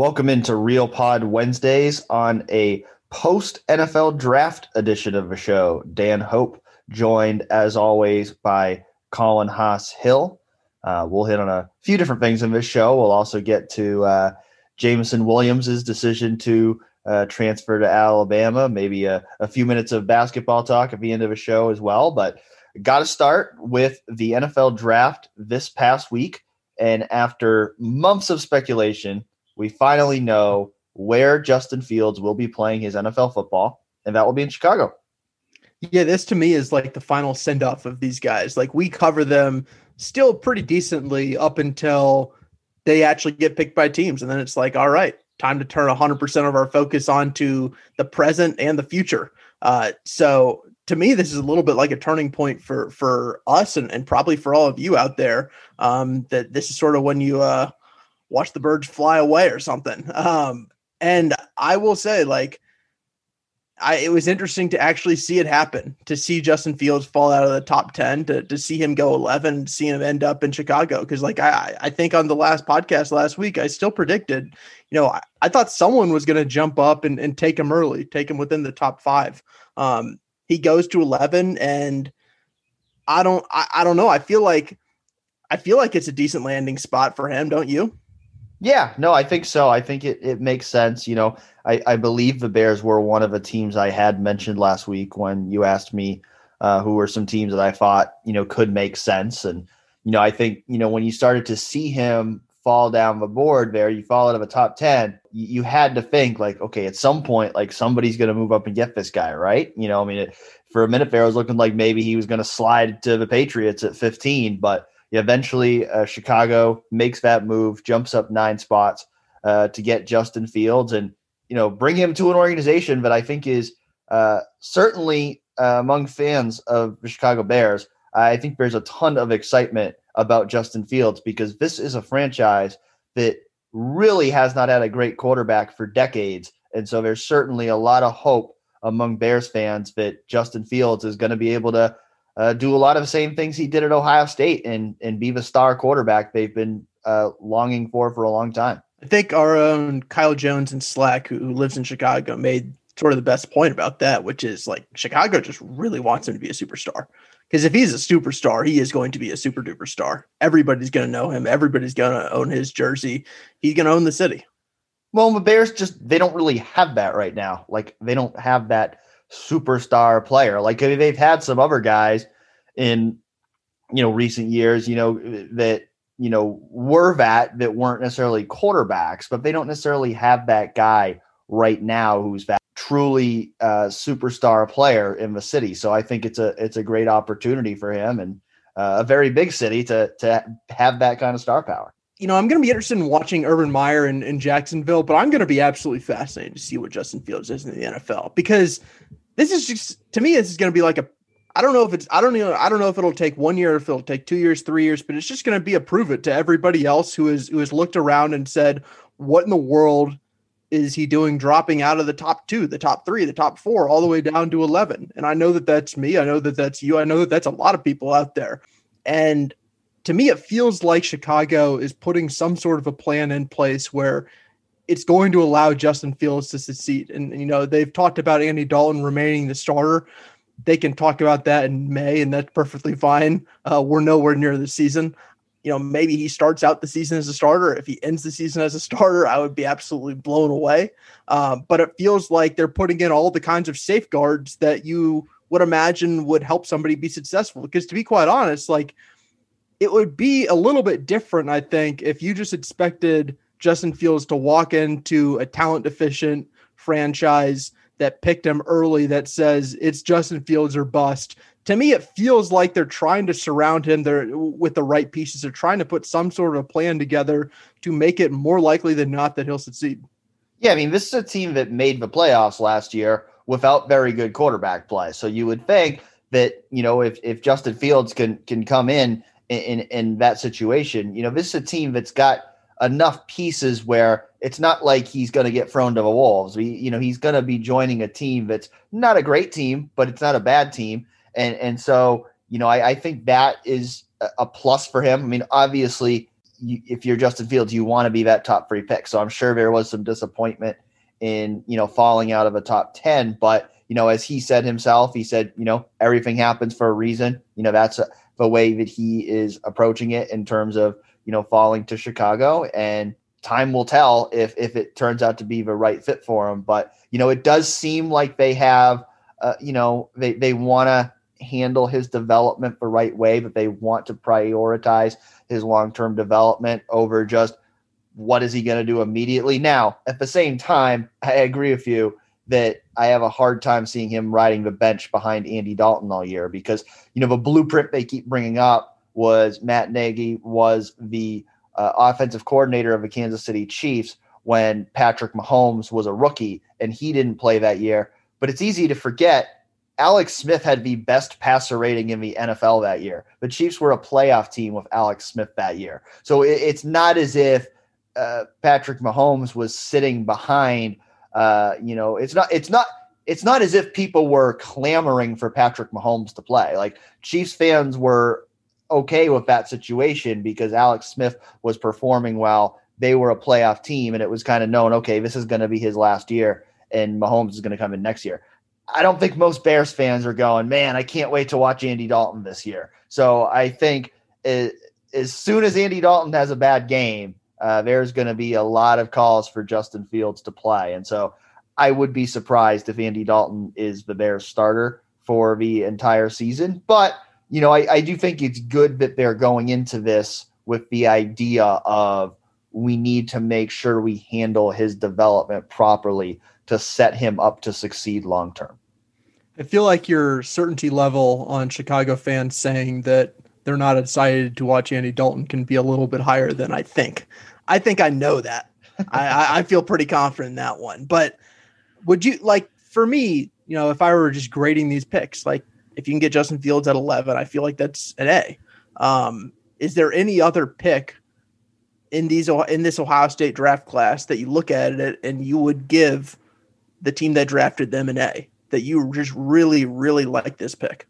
Welcome into Real Pod Wednesdays on a post NFL draft edition of the show. Dan Hope joined, as always, by Colin Hass-Hill. Uh, we'll hit on a few different things in this show. We'll also get to uh, Jameson Williams' decision to uh, transfer to Alabama, maybe a, a, few minutes of basketball talk at the end of the show as well. But got to start with the NFL draft this past week. And after months of speculation, we finally know where Justin Fields will be playing his NFL football, and that will be in Chicago. Yeah, this to me is like the final send off of these guys. Like we cover them still pretty decently up until they actually get picked by teams. And then it's like, all right, time to turn 100% of our focus onto the present and the future. Uh, so to me, this is a little bit like a turning point for for us and, and probably for all of you out there. Um, that this is sort of when you uh, watch the birds fly away or something. Um, and I will say, like, I, it was interesting to actually see it happen, to see Justin Fields fall out of the top 10, to, to see him go 11, see him end up in Chicago. Cause like, I, I think on the last podcast last week, I still predicted, you know, I, I thought someone was going to jump up and, and take him early, take him within the top five. Um, he goes to 11 and I don't, I, I don't know. I feel like, I feel like it's a decent landing spot for him. Don't you? Yeah, no, I think so. I think it, it makes sense. You know, I, I believe the Bears were one of the teams I had mentioned last week when you asked me uh, who were some teams that I thought, you know, could make sense. And, you know, I think, you know, when you started to see him fall down the board there, you fall out of a top 10, you, you had to think like, okay, at some point, like somebody's going to move up and get this guy, right? You know, I mean, it, for a minute there, I was looking like maybe he was going to slide to the Patriots at 15, but eventually, uh, Chicago makes that move, jumps up nine spots uh, to get Justin Fields, and you know bring him to an organization that I think is uh, certainly uh, among fans of the Chicago Bears. I think there's a ton of excitement about Justin Fields because this is a franchise that really has not had a great quarterback for decades, and so there's certainly a lot of hope among Bears fans that Justin Fields is going to be able to uh, do a lot of the same things he did at Ohio State and and be the star quarterback they've been uh, longing for for a long time. I think our own Kyle Jones and Slack, who, who lives in Chicago, made sort of the best point about that, which is like Chicago just really wants him to be a superstar. Because if he's a superstar, he is going to be a super duper star. Everybody's going to know him. Everybody's going to own his jersey. He's going to own the city. Well, the Bears just they don't really have that right now. Like they don't have that superstar player. Like I mean, they've had some other guys in you know recent years, you know that you know were that that weren't necessarily quarterbacks, but they don't necessarily have that guy right now who's that truly uh, superstar player in the city. So I think it's a it's a great opportunity for him and uh, a very big city to to have that kind of star power you know, I'm going to be interested in watching Urban Meyer in, in Jacksonville, but I'm going to be absolutely fascinated to see what Justin Fields is in the NFL because this is just to me this is going to be like a I don't know if it's I don't know I don't know if it'll take one year if it'll take two years three years but it's just going to be a prove it to everybody else who is who has looked around and said what in the world is he doing dropping out of the top two the top three the top four all the way down to 11 and I know that that's me I know that that's you I know that that's a lot of people out there. And to me it feels like Chicago is putting some sort of a plan in place where it's going to allow Justin Fields to succeed. And, you know, they've talked about Andy Dalton remaining the starter. They can talk about that in May, and that's perfectly fine. Uh, we're nowhere near the season. You know, maybe he starts out the season as a starter. If he ends the season as a starter, I would be absolutely blown away. Um, but it feels like they're putting in all the kinds of safeguards that you would imagine would help somebody be successful. Because to be quite honest, like it would be a little bit different, I think, if you just expected – Justin Fields to walk into a talent deficient franchise that picked him early that says it's Justin Fields or bust. To me, it feels like they're trying to surround him there with the right pieces. They're trying to put some sort of a plan together to make it more likely than not that he'll succeed. Yeah, I mean, this is a team that made the playoffs last year without very good quarterback play. So you would think that, you know, if if Justin Fields can can come in in, in, that situation, you know, this is a team that's got enough pieces where it's not like he's going to get thrown to the wolves. We, you know, he's going to be joining a team that's not a great team, but it's not a bad team, and and so you know, I, I think that is a plus for him. I mean, obviously, you, if you're Justin Fields, you want to be that top three pick. So I'm sure there was some disappointment in you know falling out of a top ten, but you know as he said himself, he said you know everything happens for a reason. You know that's a, the way that he is approaching it in terms of you know falling to Chicago and time will tell if if it turns out to be the right fit for him. But you know, it does seem like they have, uh, you know, they they want to handle his development the right way, but they want to prioritize his long term development over just what is he going to do immediately. Now, at the same time, I agree with you that I have a hard time seeing him riding the bench behind Andy Dalton all year because you know the blueprint they keep bringing up was Matt Nagy was the uh, offensive coordinator of the Kansas City Chiefs when Patrick Mahomes was a rookie and he didn't play that year. But it's easy to forget Alex Smith had the best passer rating in the NFL that year. The Chiefs were a playoff team with Alex Smith that year. So it, it's not as if uh, Patrick Mahomes was sitting behind. Uh, you know, it's not. It's not. It's not as if people were clamoring for Patrick Mahomes to play. Like Chiefs fans were okay with that situation because Alex Smith was performing well. They were a playoff team, and it was kind of known, okay, this is going to be his last year, and Mahomes is going to come in next year. I don't think most Bears fans are going, man, I can't wait to watch Andy Dalton this year. So I think it, as soon as Andy Dalton has a bad game, uh, there's going to be a lot of calls for Justin Fields to play. And so I would be surprised if Andy Dalton is the Bears starter for the entire season. But you know, I, I do think it's good that they're going into this with the idea of we need to make sure we handle his development properly to set him up to succeed long term. I feel like your certainty level on Chicago fans saying that they're not excited to watch Andy Dalton can be a little bit higher than I think. I think I know that. I, I feel pretty confident in that one. But would you like for me, you know, if I were just grading these picks, like if you can get Justin Fields at 11, I feel like that's an A. Um, is there any other pick in these in this Ohio State draft class that you look at it and you would give the team that drafted them an A that you just really really like this pick?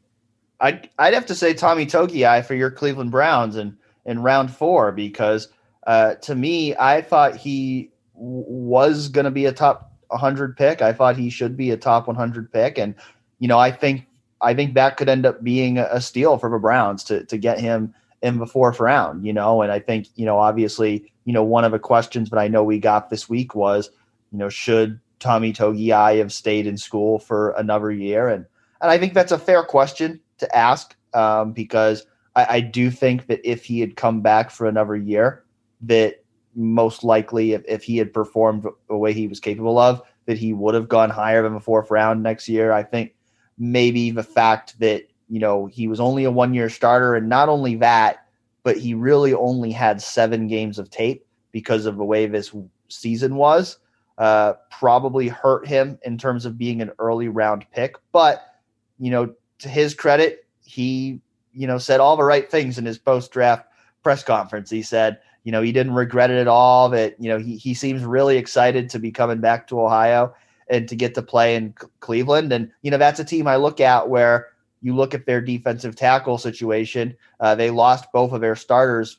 I'd I'd have to say Tommy Togiai for your Cleveland Browns in in round four because uh, to me I thought he w- was going to be a top 100 pick. I thought he should be a top 100 pick, and you know I think I think that could end up being a steal for the Browns to to get him in the fourth round, you know. And I think, you know, obviously, you know, one of the questions that I know we got this week was, you know, should Tommy Togiai have stayed in school for another year? And and I think that's a fair question to ask um, because I, I do think that if he had come back for another year, that most likely if, if he had performed the way he was capable of, that he would have gone higher than the fourth round next year. I think maybe the fact that you know he was only a one year starter and not only that but he really only had seven games of tape because of the way this season was uh, probably hurt him in terms of being an early round pick but you know to his credit he you know said all the right things in his post draft press conference he said you know he didn't regret it at all that you know he, he seems really excited to be coming back to ohio and to get to play in Cleveland. And, you know, that's a team I look at where you look at their defensive tackle situation. Uh, they lost both of their starters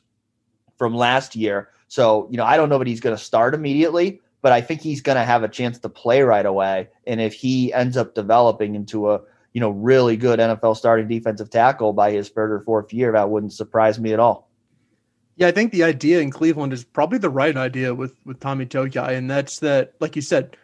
from last year. So, you know, I don't know that he's going to start immediately, but I think he's going to have a chance to play right away. And if he ends up developing into a, you know, really good NFL starting defensive tackle by his third or fourth year, that wouldn't surprise me at all. Yeah, I think the idea in Cleveland is probably the right idea with with Tommy Togiai, and that's that, like you said,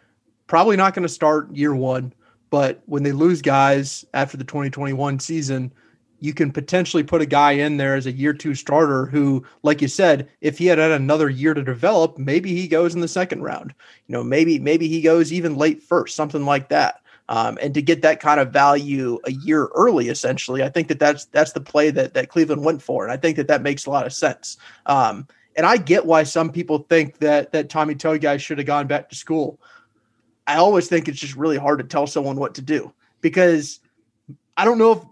probably not going to start year one, but when they lose guys after the 2021 season, you can potentially put a guy in there as a year two starter who, like you said, if he had had another year to develop, maybe he goes in the second round. You know, maybe maybe he goes even late first, something like that. Um, and to get that kind of value a year early, essentially, I think that that's that's the play that that Cleveland went for, and I think that that makes a lot of sense. Um, and I get why some people think that that Tommy Togiai should have gone back to school. I always think it's just really hard to tell someone what to do because I don't know if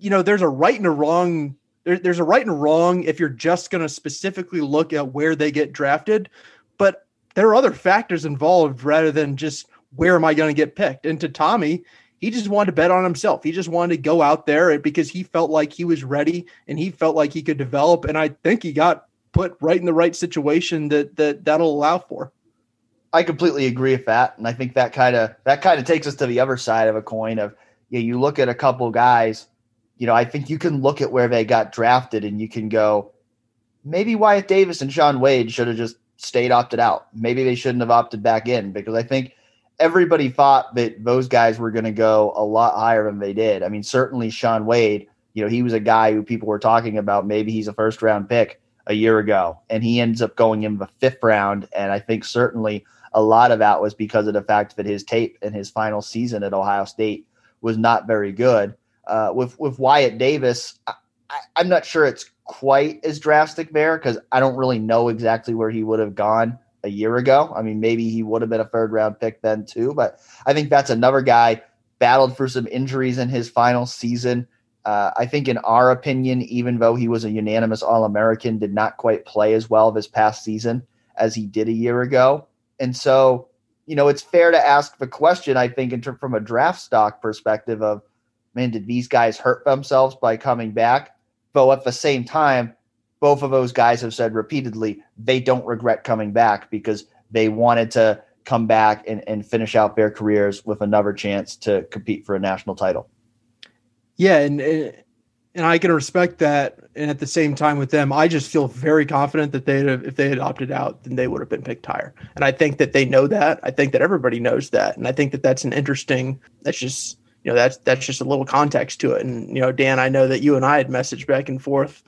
you know there's a right and a wrong there, there's a right and a wrong if you're just going to specifically look at where they get drafted, but there are other factors involved rather than just where am I going to get picked. And to Tommy, he just wanted to bet on himself. He just wanted to go out there because he felt like he was ready and he felt like he could develop. And I think he got put right in the right situation that that that'll allow for. I completely agree with that, and I think that kind of that kind of takes us to the other side of a coin of yeah, you look at a couple guys, you know, I think you can look at where they got drafted and you can go, maybe Wyatt Davis and Shaun Wade should have just stayed opted out. Maybe they shouldn't have opted back in because I think everybody thought that those guys were going to go a lot higher than they did. I mean, certainly Shaun Wade, you know, he was a guy who people were talking about. Maybe he's a first round pick a year ago, and he ends up going in the fifth round. And I think certainly a lot of that was because of the fact that his tape in his final season at Ohio State was not very good. Uh, with with Wyatt Davis, I, I'm not sure it's quite as drastic there because I don't really know exactly where he would have gone a year ago. I mean, maybe he would have been a third round pick then too, but I think that's another guy battled for some injuries in his final season. Uh, I think, in our opinion, even though he was a unanimous All American, did not quite play as well this past season as he did a year ago. And so, you know, it's fair to ask the question, I think, in term, from a draft stock perspective of, man, did these guys hurt themselves by coming back? Though at the same time, both of those guys have said repeatedly they don't regret coming back because they wanted to come back and, and finish out their careers with another chance to compete for a national title. Yeah, and and I can respect that. And at the same time, with them, I just feel very confident that they if they had opted out, then they would have been picked higher. And I think that they know that. I think that everybody knows that. And I think that that's an interesting. That's just you know that's that's just a little context to it. And you know, Dan, I know that you and I had messaged back and forth.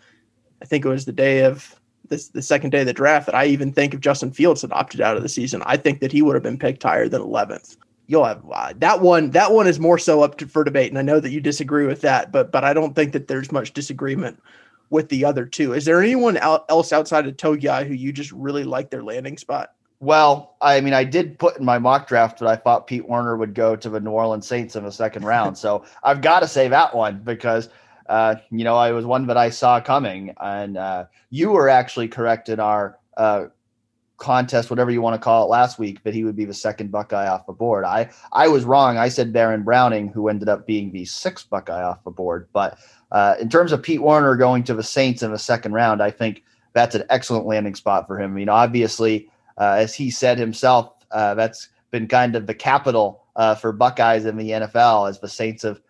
I think it was the day of this the second day of the draft that I even think if Justin Fields had opted out of the season, I think that he would have been picked higher than 11th you'll have uh, that one. That one is more so up to, for debate, and I know that you disagree with that, but but I don't think that there's much disagreement with the other two. Is there anyone else outside of Togiai who you just really like their landing spot? Well, I mean, I did put in my mock draft that I thought Pete Werner would go to the New Orleans Saints in the second round. so I've got to say that one because, uh, you know, I was one that I saw coming. And uh, you were actually correct in our uh, contest, whatever you want to call it, last week that he would be the second Buckeye off the board. I I was wrong. I said Baron Browning, who ended up being the sixth Buckeye off the board. But uh, in terms of Pete Werner going to the Saints in the second round, I think that's an excellent landing spot for him. I mean, obviously, uh, as he said himself, that's been kind of the capital for Buckeyes in the NFL, as the Saints have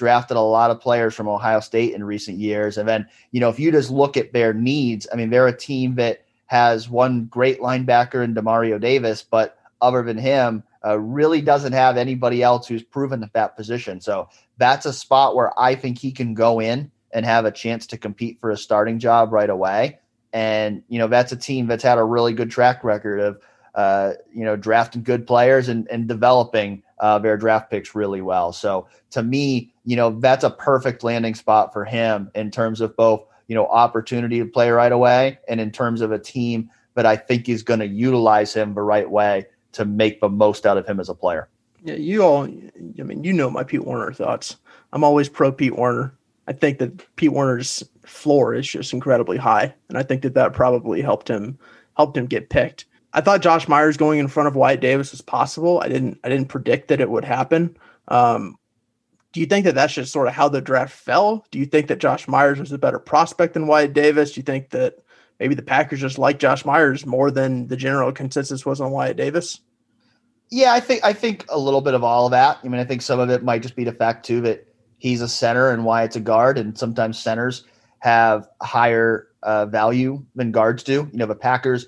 drafted a lot of players from Ohio State in recent years. And then, you know, if you just look at their needs, I mean, they're a team that has one great linebacker in Demario Davis, but other than him, uh, really doesn't have anybody else who's proven at that position. So that's a spot where I think he can go in and have a chance to compete for a starting job right away. And you know that's a team that's had a really good track record of uh, you know drafting good players and, and developing uh, their draft picks really well. So to me, you know that's a perfect landing spot for him in terms of both you know opportunity to play right away, and in terms of a team that I think is going to utilize him the right way to make the most out of him as a player. Yeah, you all. I mean, you know my Pete Werner thoughts. I'm always pro Pete Werner. I think that Pete Werner's floor is just incredibly high, and I think that that probably helped him helped him get picked. I thought Josh Myers going in front of Wyatt Davis was possible. I didn't I didn't predict that it would happen. Um, do you think that that's just sort of how the draft fell? Do you think that Josh Myers was a better prospect than Wyatt Davis? Do you think that maybe the Packers just like Josh Myers more than the general consensus was on Wyatt Davis? Yeah, I think I think a little bit of all of that. I mean, I think some of it might just be the fact too that he's a center and Wyatt's a guard, and sometimes centers have higher uh, value than guards do. You know, the Packers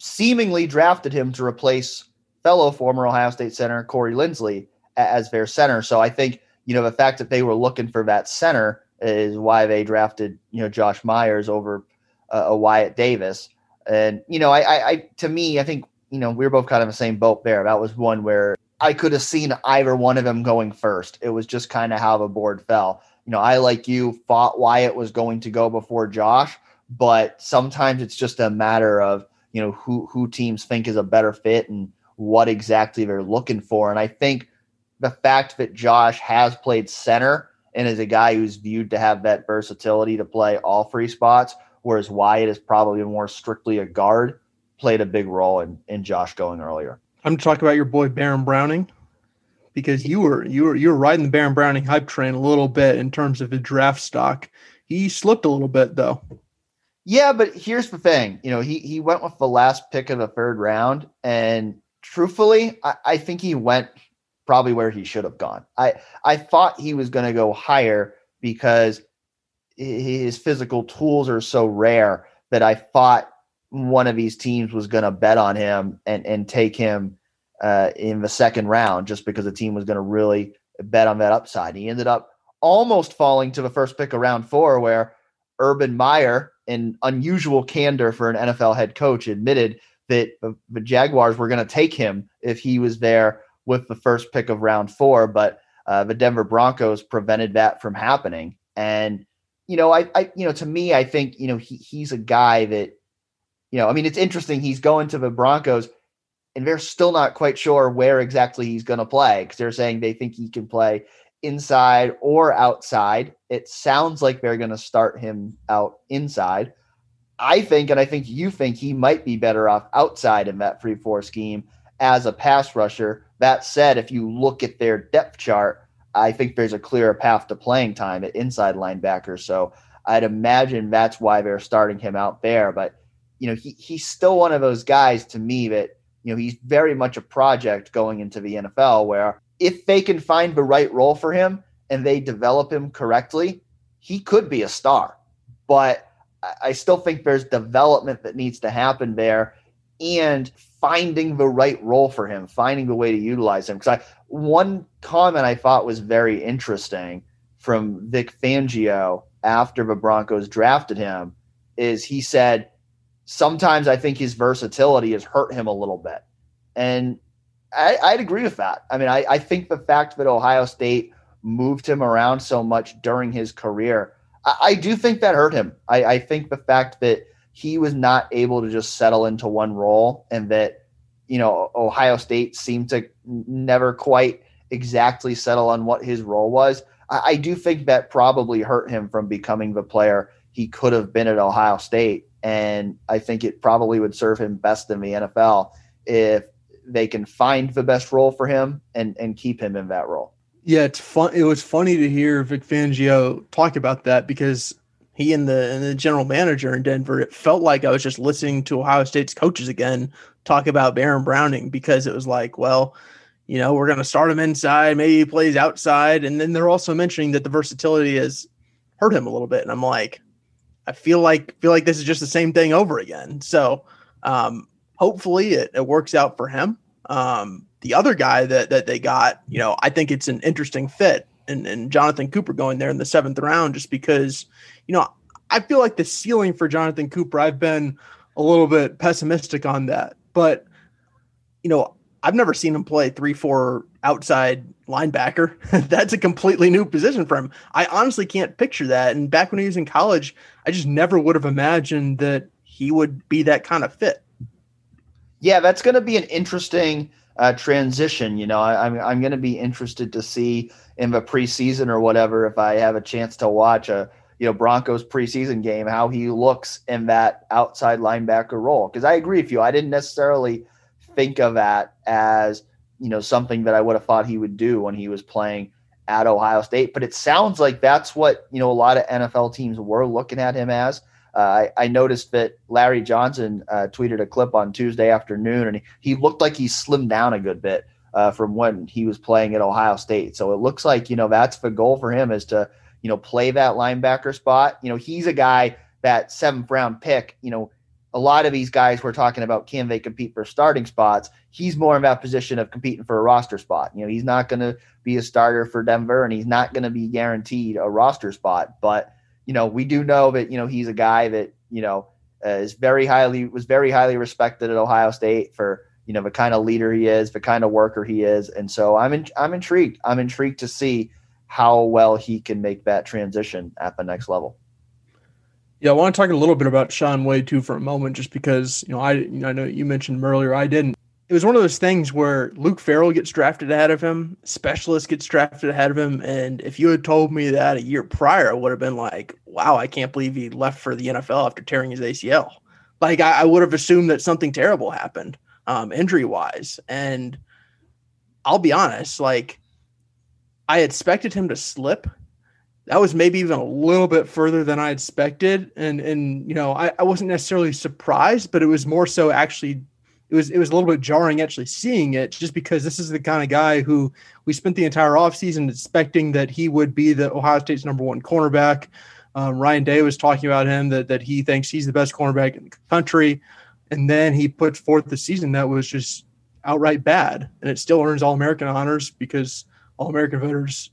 seemingly drafted him to replace fellow former Ohio State center Corey Linsley as their center. So I think you know, the fact that they were looking for that center is why they drafted, you know, Josh Myers over uh, a Wyatt Davis. And, you know, I, I, I, to me, I think, you know, we were both kind of the same boat there. That was one where I could have seen either one of them going first. It was just kind of how the board fell. You know, I, like you, thought Wyatt was going to go before Josh, but sometimes it's just a matter of, you know, who, who teams think is a better fit and what exactly they're looking for. And I think the fact that Josh has played center and is a guy who's viewed to have that versatility to play all three spots, whereas Wyatt is probably more strictly a guard, played a big role in, in Josh going earlier. I'm to talk about your boy Baron Browning because you were you were you were riding the Baron Browning hype train a little bit in terms of his draft stock. He slipped a little bit though. Yeah, but here's the thing. You know, he he went with the last pick of the third round, and truthfully, I, I think he went probably where he should have gone. I I thought he was going to go higher because his physical tools are so rare that I thought one of these teams was going to bet on him and and take him uh, in the second round just because the team was going to really bet on that upside. He ended up almost falling to the first pick of round four, where Urban Meyer, in unusual candor for an NFL head coach, admitted that the Jaguars were going to take him if he was there with the first pick of round four, but uh, the Denver Broncos prevented that from happening. And you know, I, I, you know, to me, I think you know he he's a guy that, you know, I mean, it's interesting. He's going to the Broncos, and they're still not quite sure where exactly he's going to play because they're saying they think he can play inside or outside. It sounds like they're going to start him out inside. I think, and I think you think he might be better off outside in that 3 4 scheme as a pass rusher. That said, if you look at their depth chart, I think there's a clearer path to playing time at inside linebacker. So I'd imagine that's why they're starting him out there. But, you know, he, he's still one of those guys to me that, you know, he's very much a project going into the NFL where if they can find the right role for him and they develop him correctly, he could be a star. But I still think there's development that needs to happen there and finding the right role for him, finding the way to utilize him. Because I one comment I thought was very interesting from Vic Fangio after the Broncos drafted him is he said sometimes I think his versatility has hurt him a little bit. And I, would agree with that. I mean, I, I think the fact that Ohio State moved him around so much during his career, I, I do think that hurt him. I, I think the fact that he was not able to just settle into one role and that, you know, Ohio State seemed to never quite exactly settle on what his role was. I, I do think that probably hurt him from becoming the player he could have been at Ohio State. And I think it probably would serve him best in the NFL if they can find the best role for him and and keep him in that role. Yeah, it's fun. It was funny to hear Vic Fangio talk about that because he and the and the general manager in Denver, it felt like I was just listening to Ohio State's coaches again talk about Baron Browning because it was like, well, you know, we're going to start him inside, maybe he plays outside, and then they're also mentioning that the versatility has hurt him a little bit, and I'm like, I feel like feel like this is just the same thing over again. So, um, hopefully it, it works out for him. Um, the other guy that that they got, you know, I think it's an interesting fit, and, and Jonathan Cooper going there in the seventh round, just because, you know, I feel like the ceiling for Jonathan Cooper, I've been a little bit pessimistic on that, but you know, I've never seen him play three, four outside linebacker. That's a completely new position for him. I honestly can't picture that. And back when he was in college, I just never would have imagined that he would be that kind of fit yeah, that's going to be an interesting uh, transition. You know, I, I'm, I'm going to be interested to see in the preseason or whatever if I have a chance to watch a you know Broncos preseason game how he looks in that outside linebacker role. Because I agree with you, I didn't necessarily think of that as you know something that I would have thought he would do when he was playing at Ohio State. But it sounds like that's what you know a lot of NFL teams were looking at him as. Uh, I, I, noticed that Larry Johnson uh, tweeted a clip on Tuesday afternoon, and he, he, looked like he slimmed down a good bit uh, from when he was playing at Ohio State. So it looks like you know that's the goal for him is to you know play that linebacker spot. You know he's a guy that seventh round pick. You know a lot of these guys we're talking about can they compete for starting spots? He's more in that position of competing for a roster spot. You know he's not going to be a starter for Denver, and he's not going to be guaranteed a roster spot, but you know, we do know that, you know, he's a guy that, you know, uh, is very highly, was very highly respected at Ohio State for, you know, the kind of leader he is, the kind of worker he is. And so I'm, in, I'm intrigued. I'm intrigued to see how well he can make that transition at the next level. Yeah, I want to talk a little bit about Shaun Wade too for a moment, just because you know I you know I know you mentioned him earlier. I didn't it was one of those things where Luke Farrell gets drafted ahead of him, specialist gets drafted ahead of him, and if you had told me that a year prior, I would have been like, "Wow, I can't believe he left for the NFL after tearing his ACL." Like I, I would have assumed that something terrible happened, um, injury wise. And I'll be honest, like I expected him to slip, that was maybe even a little bit further than I expected. And and you know, I, I wasn't necessarily surprised, but it was more so actually it was it was a little bit jarring actually seeing it just because this is the kind of guy who we spent the entire offseason expecting that he would be the Ohio State's number one cornerback. Um, Ryan Day was talking about him that that he thinks he's the best cornerback in the country, and then he put forth the season that was just outright bad, and it still earns All American honors because All American voters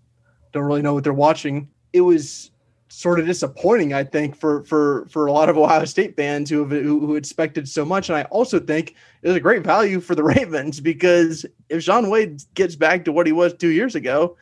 don't really know what they're watching. It was sort of disappointing, I think, for for for a lot of Ohio State fans who have who, who expected so much. And I also think it was a great value for the Ravens because if Shaun Wade gets back to what he was two years ago,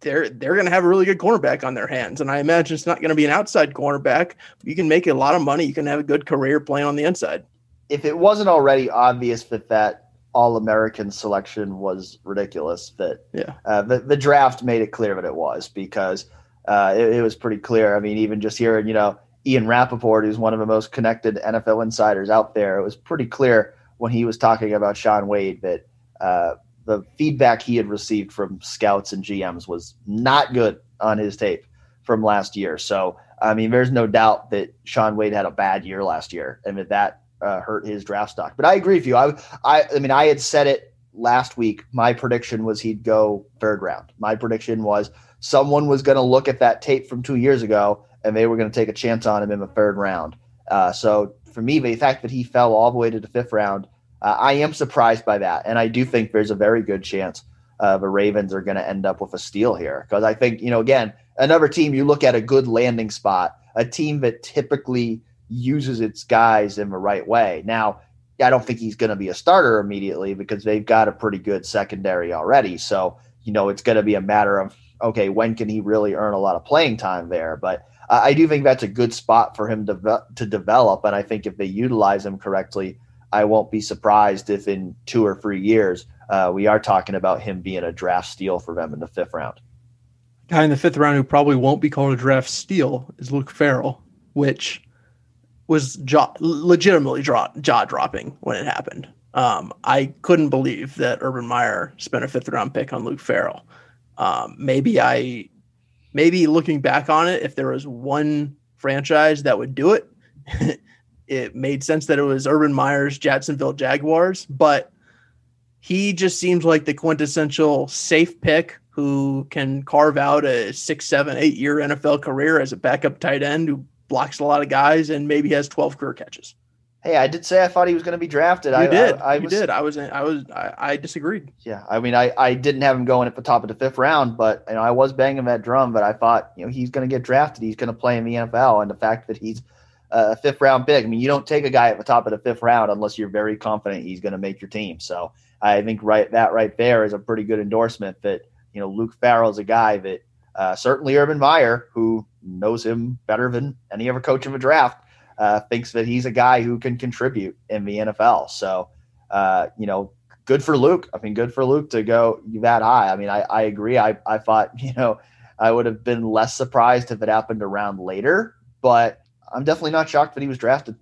they're they're going to have a really good cornerback on their hands. And I imagine it's not going to be an outside cornerback. You can make a lot of money. You can have a good career playing on the inside. If it wasn't already obvious that that All American selection was ridiculous, that yeah, uh, the the draft made it clear that it was because uh, it, it was pretty clear. I mean, even just hearing you know Ian Rapoport, who's one of the most connected NFL insiders out there, it was pretty clear when he was talking about Shaun Wade that. Uh, the feedback he had received from scouts and GMs was not good on his tape from last year. So, I mean, there's no doubt that Shaun Wade had a bad year last year and that that uh, hurt his draft stock. But I agree with you. I, I, I mean, I had said it last week. My prediction was he'd go third round. My prediction was someone was going to look at that tape from two years ago and they were going to take a chance on him in the third round. Uh, so for me, the fact that he fell all the way to the fifth round uh, I am surprised by that, and I do think there's a very good chance uh, the Ravens are going to end up with a steal here because I think you know again another team you look at a good landing spot, a team that typically uses its guys in the right way. Now, I don't think he's going to be a starter immediately because they've got a pretty good secondary already. So you know it's going to be a matter of okay when can he really earn a lot of playing time there, but. I do think that's a good spot for him to, to develop, and I think if they utilize him correctly, I won't be surprised if in two or three years uh, we are talking about him being a draft steal for them in the fifth round. Guy in the fifth round who probably won't be called a draft steal is Luke Farrell, which was jaw, legitimately jaw, jaw dropping when it happened. Um, I couldn't believe that Urban Meyer spent a fifth round pick on Luke Farrell. Um, maybe I, maybe looking back on it, if there was one franchise that would do it, it made sense that it was Urban Meyer's Jacksonville Jaguars, but he just seems like the quintessential safe pick who can carve out a six, seven, eight year NFL career as a backup tight end who blocks a lot of guys and maybe has 12 career catches. Hey, I did say I thought he was going to be drafted. You I did. I, I you was, did. I was. I was. I, I, disagreed. Yeah. I mean, I, I didn't have him going at the top of the fifth round, but you know, I was banging that drum. But I thought, you know, he's going to get drafted. He's going to play in the NFL, and the fact that he's a fifth round pick. I mean, you don't take a guy at the top of the fifth round unless you're very confident he's going to make your team. So I think right that right there is a pretty good endorsement that you know Luke Farrell is a guy that uh, certainly Urban Meyer, who knows him better than any other coach of a draft, uh, thinks that he's a guy who can contribute in the NFL. So uh, you know, good for Luke. I mean, good for Luke to go that high. I mean, I, I agree. I I thought you know I would have been less surprised if it happened around later, but I'm definitely not shocked that he was drafted.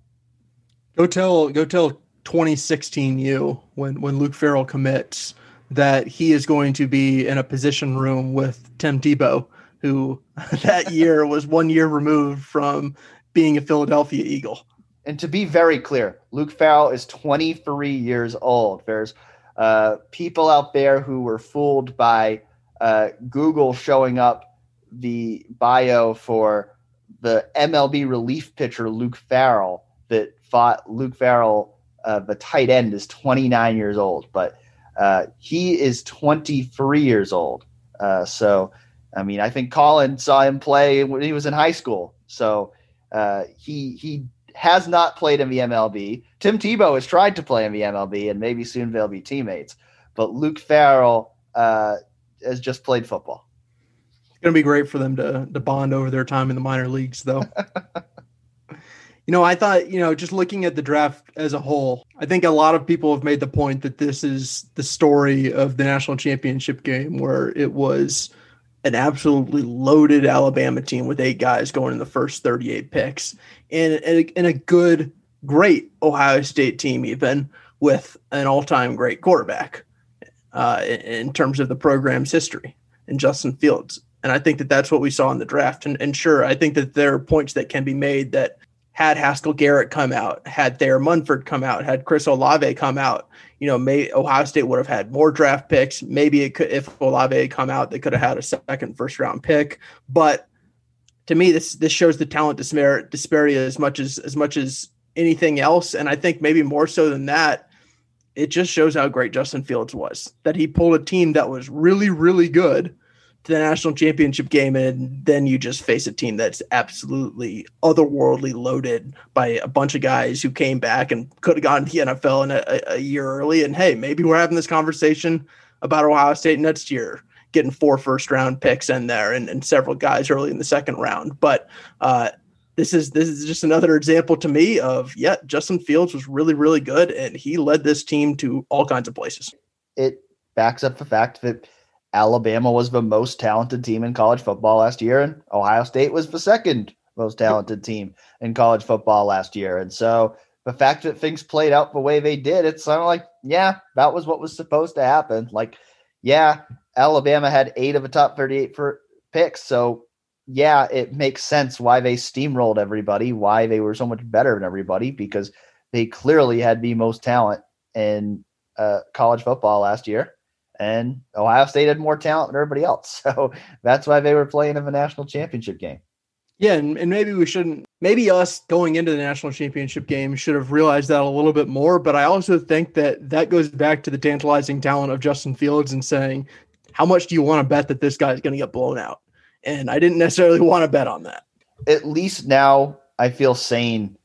Go tell go tell 2016 you when when Luke Farrell commits that he is going to be in a position room with Tim Tebow, who that year was one year removed from being a Philadelphia Eagle. And to be very clear, Luke Farrell is 23 years old. There's uh, people out there who were fooled by uh, Google showing up the bio for the MLB relief pitcher Luke Farrell that fought Luke Farrell, uh, the tight end, is 29 years old, but uh, he is 23 years old. Uh, so, I mean, I think Colin saw him play when he was in high school. So uh, he he has not played in the MLB. Tim Tebow has tried to play in the MLB, and maybe soon they'll be teammates. But Luke Farrell uh, has just played football. It's going to be great for them to to bond over their time in the minor leagues, though. you know, I thought, you know, just looking at the draft as a whole, I think a lot of people have made the point that this is the story of the national championship game where it was an absolutely loaded Alabama team with eight guys going in the first 38 picks and, and, and a good, great Ohio State team, even with an all time great quarterback uh, in, in terms of the program's history and Justin Fields. And I think that that's what we saw in the draft. And, and sure, I think that there are points that can be made that had Haskell Garrett come out, had Thayer Munford come out, had Chris Olave come out, you know, may Ohio State would have had more draft picks. Maybe it could, if Olave had come out, they could have had a second, first round pick. But to me, this this shows the talent disparity as much as as much as anything else, and I think maybe more so than that. It just shows how great Justin Fields was. That he pulled a team that was really, really good to the national championship game, and then you just face a team that's absolutely otherworldly loaded by a bunch of guys who came back and could have gone to the NFL in a, a year early. And hey, maybe we're having this conversation about Ohio State next year, getting four first round picks in there and, and several guys early in the second round. But uh, this is this is just another example to me of yeah, Justin Fields was really really good and he led this team to all kinds of places. It backs up the fact that Alabama was the most talented team in college football last year, and Ohio State was the second most talented team in college football last year. And so the fact that things played out the way they did, it's kind of like, yeah, that was what was supposed to happen. Like, yeah, Alabama had eight of the top 38 for picks. So, yeah, it makes sense why they steamrolled everybody, why they were so much better than everybody, because they clearly had the most talent in uh, college football last year and Ohio State had more talent than everybody else. So that's why they were playing in the national championship game. Yeah, and, and maybe we shouldn't. Maybe us going into the national championship game should have realized that a little bit more. But I also think that that goes back to the tantalizing talent of Justin Fields and saying, how much do you want to bet that this guy is going to get blown out? And I didn't necessarily want to bet on that. At least now I feel sane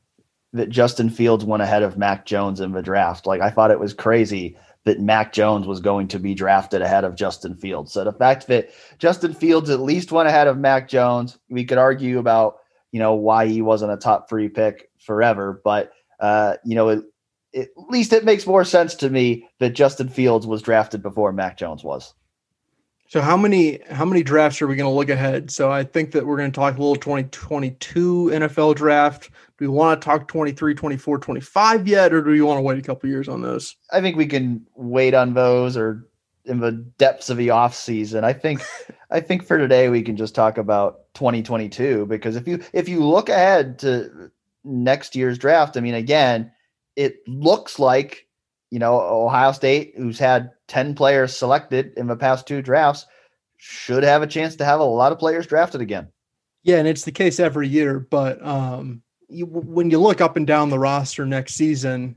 that Justin Fields went ahead of Mac Jones in the draft. Like I thought it was crazy that Mac Jones was going to be drafted ahead of Justin Fields. So the fact that Justin Fields at least went ahead of Mac Jones, we could argue about, you know, why he wasn't a top three pick forever, but uh, you know, it, at least it makes more sense to me that Justin Fields was drafted before Mac Jones was. So how many how many drafts are we going to look ahead? So I think that we're going to talk a little 2022 NFL draft. Do we want to talk 23, 24, 25 yet, or do we want to wait a couple years on those? I think we can wait on those or in the depths of the off season. I think I think for today we can just talk about 2022 because if you if you look ahead to next year's draft, I mean again, it looks like you know, Ohio State, who's had 10 players selected in the past two drafts, should have a chance to have a lot of players drafted again. Yeah, and it's the case every year. But um, you, when you look up and down the roster next season,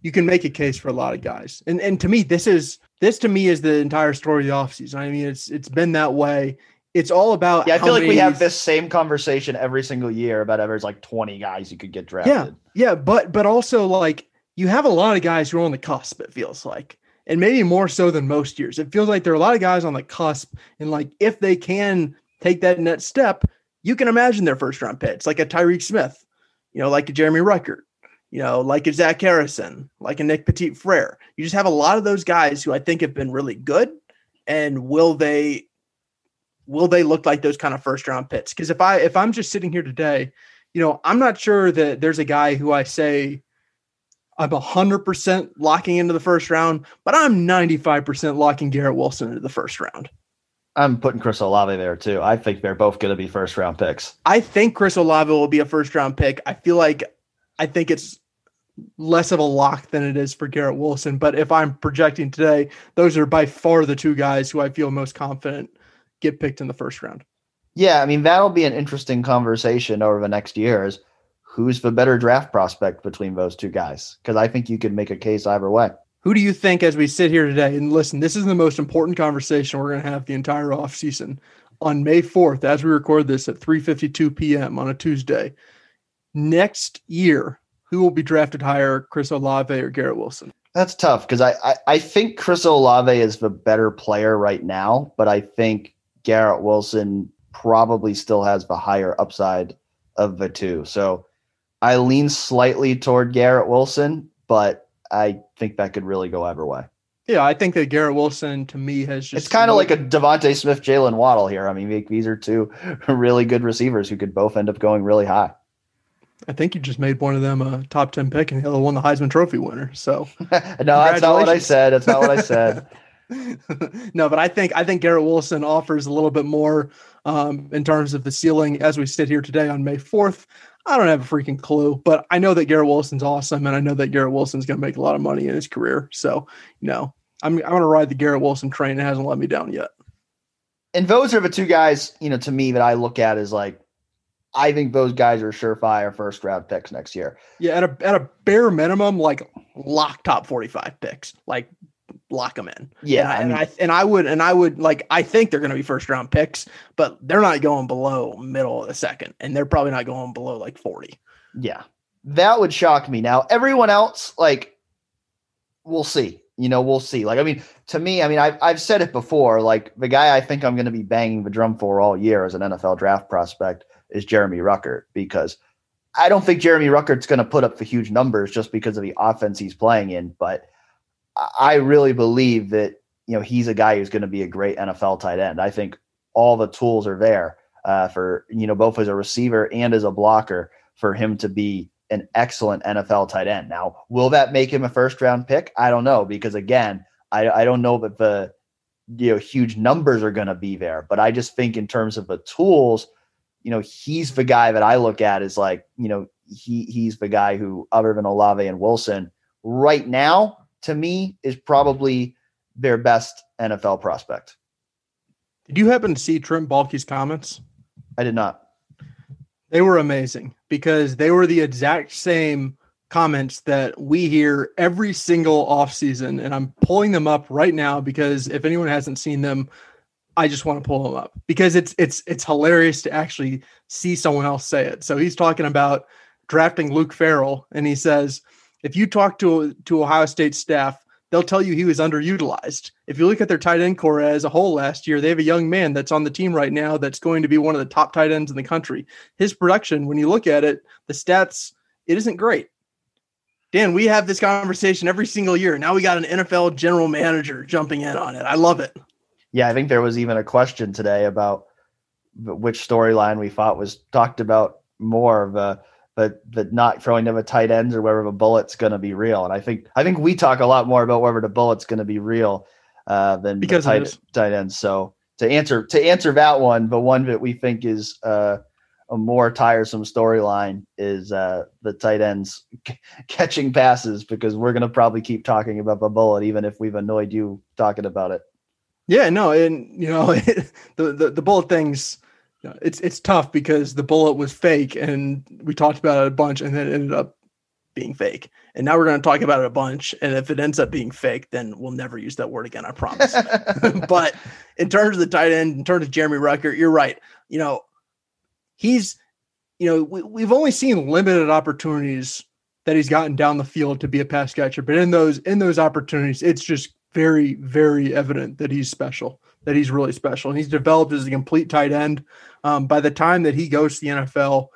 you can make a case for a lot of guys. And and to me, this is this to me is the entire story of the offseason. I mean, it's it's been that way. It's all about Yeah, I feel like we have this same conversation every single year about every like 20 guys you could get drafted. Yeah. Yeah, but but also like you have a lot of guys who are on the cusp, it feels like. And maybe more so than most years. It feels like there are a lot of guys on the cusp. And like if they can take that next step, you can imagine their first round picks, like a Tyreke Smith, you know, like a Jeremy Ruckert, you know, like a Zach Harrison, like a Nick Petit Frere. You just have a lot of those guys who I think have been really good. And will they will they look like those kind of first round picks? Because if I if I'm just sitting here today, you know, I'm not sure that there's a guy who I say I'm 100% locking into the first round, but I'm 95% locking Garrett Wilson into the first round. I'm putting Chris Olave there too. I think they're both going to be first round picks. I think Chris Olave will be a first round pick. I feel like I think it's less of a lock than it is for Garrett Wilson. But if I'm projecting today, those are by far the two guys who I feel most confident get picked in the first round. Yeah, I mean that'll be an interesting conversation over the next years who's the better draft prospect between those two guys? Because I think you could make a case either way. Who do you think as we sit here today? And listen, this is the most important conversation we're going to have the entire offseason. On May 4th, as we record this at 3:52 p.m. on a Tuesday, next year, who will be drafted higher, Chris Olave or Garrett Wilson? That's tough because I, I, I think Chris Olave is the better player right now, but I think Garrett Wilson probably still has the higher upside of the two. So I lean slightly toward Garrett Wilson, but I think that could really go either way. Yeah, I think that Garrett Wilson to me has just. It's kind of like a DeVonta Smith, Jaylen Waddle here. I mean, these are two really good receivers who could both end up going really high. I think you just made one of them a top 10 pick and the other one the Heisman Trophy winner. So, no, that's not what I said. That's not what I said. no, but I think I think Garrett Wilson offers a little bit more um, in terms of the ceiling as we sit here today on May 4th. I don't have a freaking clue, but I know that Garrett Wilson's awesome, and I know that Garrett Wilson's going to make a lot of money in his career. So, you know, I'm, I'm going to ride the Garrett Wilson train. It hasn't let me down yet. And those are the two guys, you know, to me that I look at as like, I think those guys are surefire first round picks next year. Yeah, at a at a bare minimum, like lock top 45 picks. Like lock them in. Yeah, and I, and I, and I would and I would like I think they're going to be first round picks, but they're not going below middle of the second, and they're probably not going below like forty. Yeah, that would shock me. Now everyone else, like, we'll see. You know, we'll see. Like, I mean, to me, I mean, I've I've said it before. Like, the guy I think I'm going to be banging the drum for all year as an NFL draft prospect is Jeremy Ruckert because. I don't think Jeremy Ruckert's going to put up the huge numbers just because of the offense he's playing in, but I really believe that you know he's a guy who's going to be a great NFL tight end. I think all the tools are there uh, for you know both as a receiver and as a blocker for him to be an excellent NFL tight end. Now, will that make him a first round pick? I don't know because again, I, I don't know that the you know huge numbers are going to be there, but I just think in terms of the tools, you know, he's the guy that I look at is like you know he he's the guy who other than Olave and Wilson right now to me is probably their best NFL prospect. Did you happen to see Trent Baalke's comments? I did not. They were amazing because they were the exact same comments that we hear every single offseason. And I'm pulling them up right now because if anyone hasn't seen them, I just want to pull them up because it's it's it's hilarious to actually see someone else say it. So he's talking about drafting Luke Farrell, and he says, if you talk to to Ohio State staff, they'll tell you he was underutilized. If you look at their tight end corps as a whole last year, they have a young man that's on the team right now that's going to be one of the top tight ends in the country. His production, when you look at it, the stats, it isn't great. Dan, we have this conversation every single year. Now we got an NFL general manager jumping in on it. I love it. Yeah, I think there was even a question today about which storyline we thought was talked about more of a but but not throwing them a tight ends or whether the bullet's going to be real. And I think I think we talk a lot more about whether the bullet's going to be real uh, than because tight, tight ends. So to answer to answer that one, the one that we think is uh, a more tiresome storyline is uh, the tight ends c- catching passes because we're going to probably keep talking about the bullet even if we've annoyed you talking about it. Yeah, no, and you know the, the the bullet things it's it's tough because the bullet was fake and we talked about it a bunch and then it ended up being fake. And now we're going to talk about it a bunch. And if it ends up being fake, then we'll never use that word again. I promise. but in terms of the tight end, in terms of Jeremy Ruckert, you're right. You know, he's, you know, we, we've only seen limited opportunities that he's gotten down the field to be a pass catcher. But in those in those opportunities, it's just very, very evident that he's special, that he's really special. And he's developed as a complete tight end. Um, by the time that he goes to the NFL,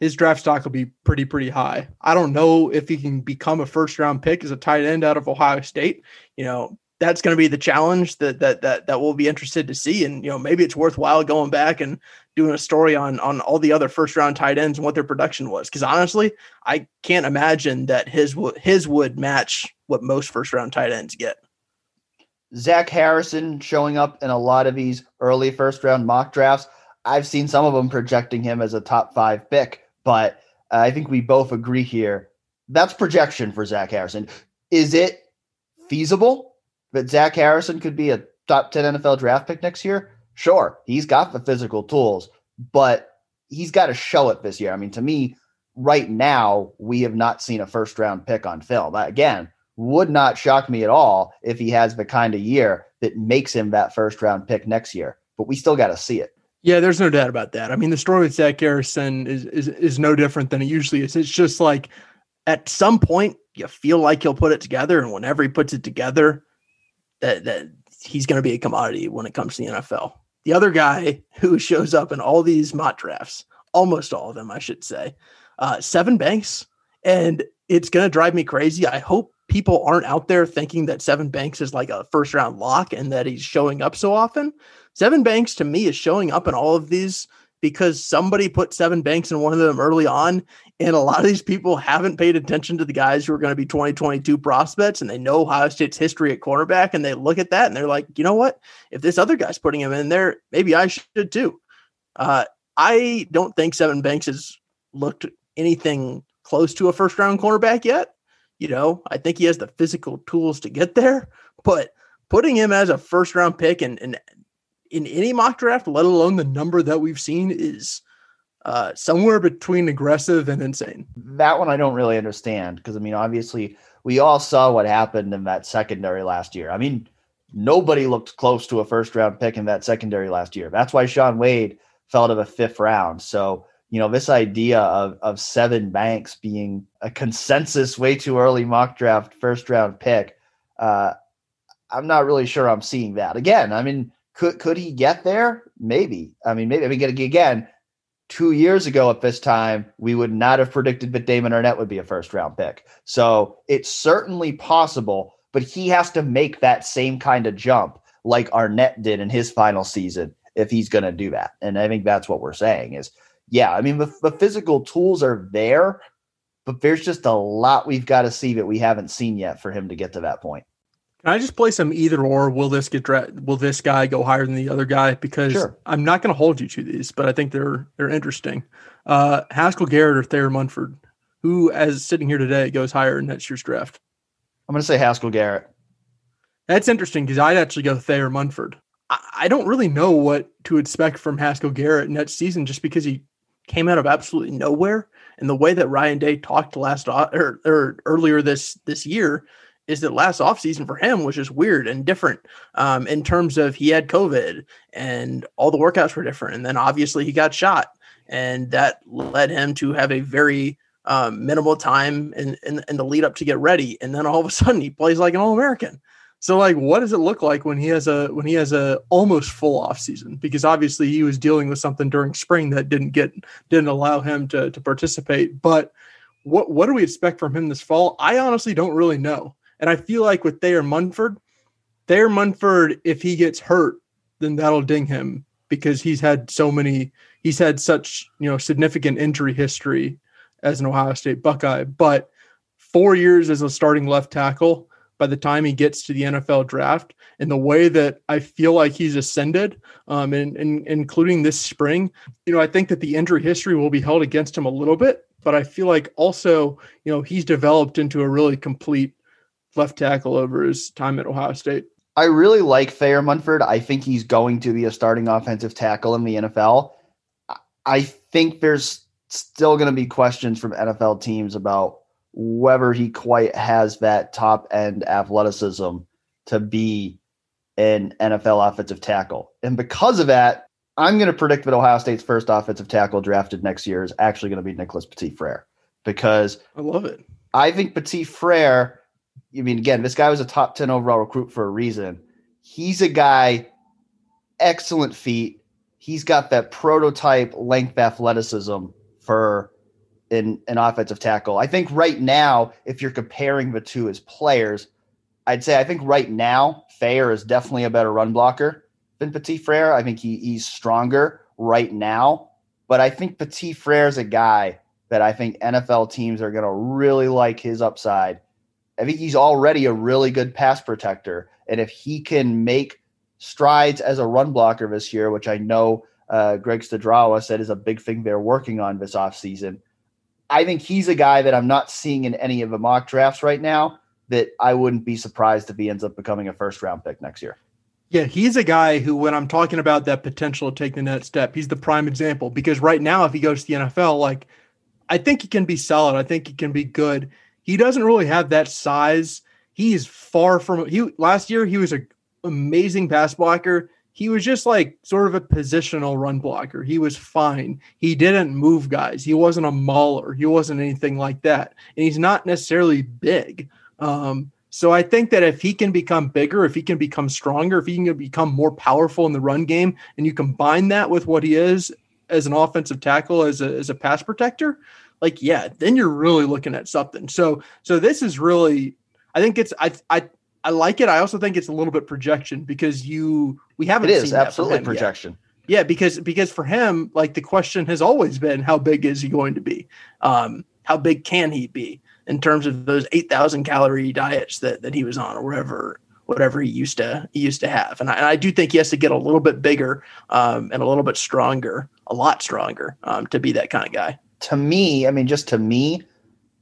his draft stock will be pretty, pretty high. I don't know if he can become a first round pick as a tight end out of Ohio State. You know, that's going to be the challenge that that that that we'll be interested to see. And you know, maybe it's worthwhile going back and doing a story on on all the other first round tight ends and what their production was. Because honestly, I can't imagine that his his would match what most first round tight ends get. Zach Harrison showing up in a lot of these early first round mock drafts. I've seen some of them projecting him as a top five pick, but I think we both agree here. That's projection for Zach Harrison. Is it feasible that Zach Harrison could be a top 10 NFL draft pick next year? Sure. He's got the physical tools, but he's got to show it this year. I mean, to me, right now, we have not seen a first round pick on film. Again, would not shock me at all if he has the kind of year that makes him that first round pick next year. But we still got to see it. Yeah, there's no doubt about that. I mean, the story with Zach Harrison is, is is no different than it usually is. It's just like at some point you feel like he'll put it together, and whenever he puts it together, that that he's going to be a commodity when it comes to the NFL. The other guy who shows up in all these mock drafts, almost all of them, I should say, uh, Sevyn Banks, and it's going to drive me crazy. I hope people aren't out there thinking that Sevyn Banks is like a first round lock and that he's showing up so often. Sevyn Banks to me is showing up in all of these because somebody put Sevyn Banks in one of them early on. And a lot of these people haven't paid attention to the guys who are going to be 2022 prospects and they know Ohio State's history at cornerback. And they look at that and they're like, you know what? If this other guy's putting him in there, maybe I should too. Uh, I don't think Sevyn Banks has looked anything close to a first round cornerback yet. You know, I think he has the physical tools to get there, but putting him as a first round pick and, and in any mock draft, let alone the number that we've seen, is uh, somewhere between aggressive and insane. That one I don't really understand because I mean, obviously, we all saw what happened in that secondary last year. I mean, nobody looked close to a first round pick in that secondary last year. That's why Shaun Wade fell to the fifth round. So, you know, this idea of of Sevyn Banks being a consensus way too early mock draft first round pick, uh, I'm not really sure I'm seeing that. Again, I mean, could could he get there? Maybe. I mean, maybe. I mean, again, two years ago at this time, we would not have predicted that Damon Arnette would be a first round pick. So it's certainly possible, but he has to make that same kind of jump like Arnette did in his final season if he's going to do that. And I think that's what we're saying is, yeah, I mean, the, the physical tools are there, but there's just a lot we've got to see that we haven't seen yet for him to get to that point. Can I just play some either or? Will this get dra- will this guy go higher than the other guy? Because sure. I'm not going to hold you to these, but I think they're they're interesting. Uh, Haskell Garrett or Thayer Munford, who, as sitting here today, goes higher in next year's draft. I'm going to say Haskell Garrett. That's interesting because I'd actually go Thayer Munford. I, I don't really know what to expect from Haskell Garrett next season, just because he came out of absolutely nowhere. And the way that Ryan Day talked last or, or earlier this this year is that last offseason for him was just weird and different um, in terms of he had COVID and all the workouts were different. And then obviously he got shot, and that led him to have a very um, minimal time in, in, in the lead up to get ready. And then all of a sudden he plays like an All American. So like, what does it look like when he has a when he has a almost full off season? Because obviously he was dealing with something during spring that didn't get didn't allow him to to participate. But what what do we expect from him this fall? I honestly don't really know. And I feel like with Thayer Munford, Thayer Munford, if he gets hurt, then that'll ding him because he's had so many, he's had such, you know, significant injury history as an Ohio State Buckeye. But four years as a starting left tackle by the time he gets to the NFL draft and the way that I feel like he's ascended, um, and, and including this spring, you know, I think that the injury history will be held against him a little bit, but I feel like also, you know, he's developed into a really complete left tackle over his time at Ohio State. I really like Thayer Munford. I think he's going to be a starting offensive tackle in the NFL. I think there's still going to be questions from NFL teams about whether he quite has that top end athleticism to be an NFL offensive tackle. And because of that, I'm going to predict that Ohio State's first offensive tackle drafted next year is actually going to be Nicholas Petit Frere because I love it. I think Petit Frere I mean, again, this guy was a top 10 overall recruit for a reason. He's a guy, excellent feet. He's got that prototype length athleticism for an, an offensive tackle. I think right now, if you're comparing the two as players, I'd say I think right now, Thayer is definitely a better run blocker than Petit Frere. I think he, he's stronger right now. But I think Petit Frere is a guy that I think NFL teams are going to really like his upside I think he's already a really good pass protector. And if he can make strides as a run blocker this year, which I know uh, Greg Studrawa said is a big thing they're working on this offseason, I think he's a guy that I'm not seeing in any of the mock drafts right now that I wouldn't be surprised if he ends up becoming a first round pick next year. Yeah, he's a guy who, when I'm talking about that potential to take the next step, he's the prime example because right now, if he goes to the NFL, like I think he can be solid. I think he can be good he doesn't really have that size. He is far from he last year he was an amazing pass blocker. He was just like sort of a positional run blocker. He was fine. He didn't move guys. He wasn't a mauler. He wasn't anything like that. And he's not necessarily big. Um, so I think that if he can become bigger, if he can become stronger, if he can become more powerful in the run game, and you combine that with what he is as an offensive tackle, as a, as a pass protector, like yeah, then you're really looking at something. So so this is really I think it's I I I like it. I also think it's a little bit projection because you we haven't it is absolutely projection. Yet. Yeah, because because for him, like the question has always been, how big is he going to be? Um, how big can he be in terms of those eight thousand calorie diets that that he was on, or whatever whatever he used to he used to have. And I, and I do think he has to get a little bit bigger um, and a little bit stronger, a lot stronger, um, to be that kind of guy. To me, I mean, just to me,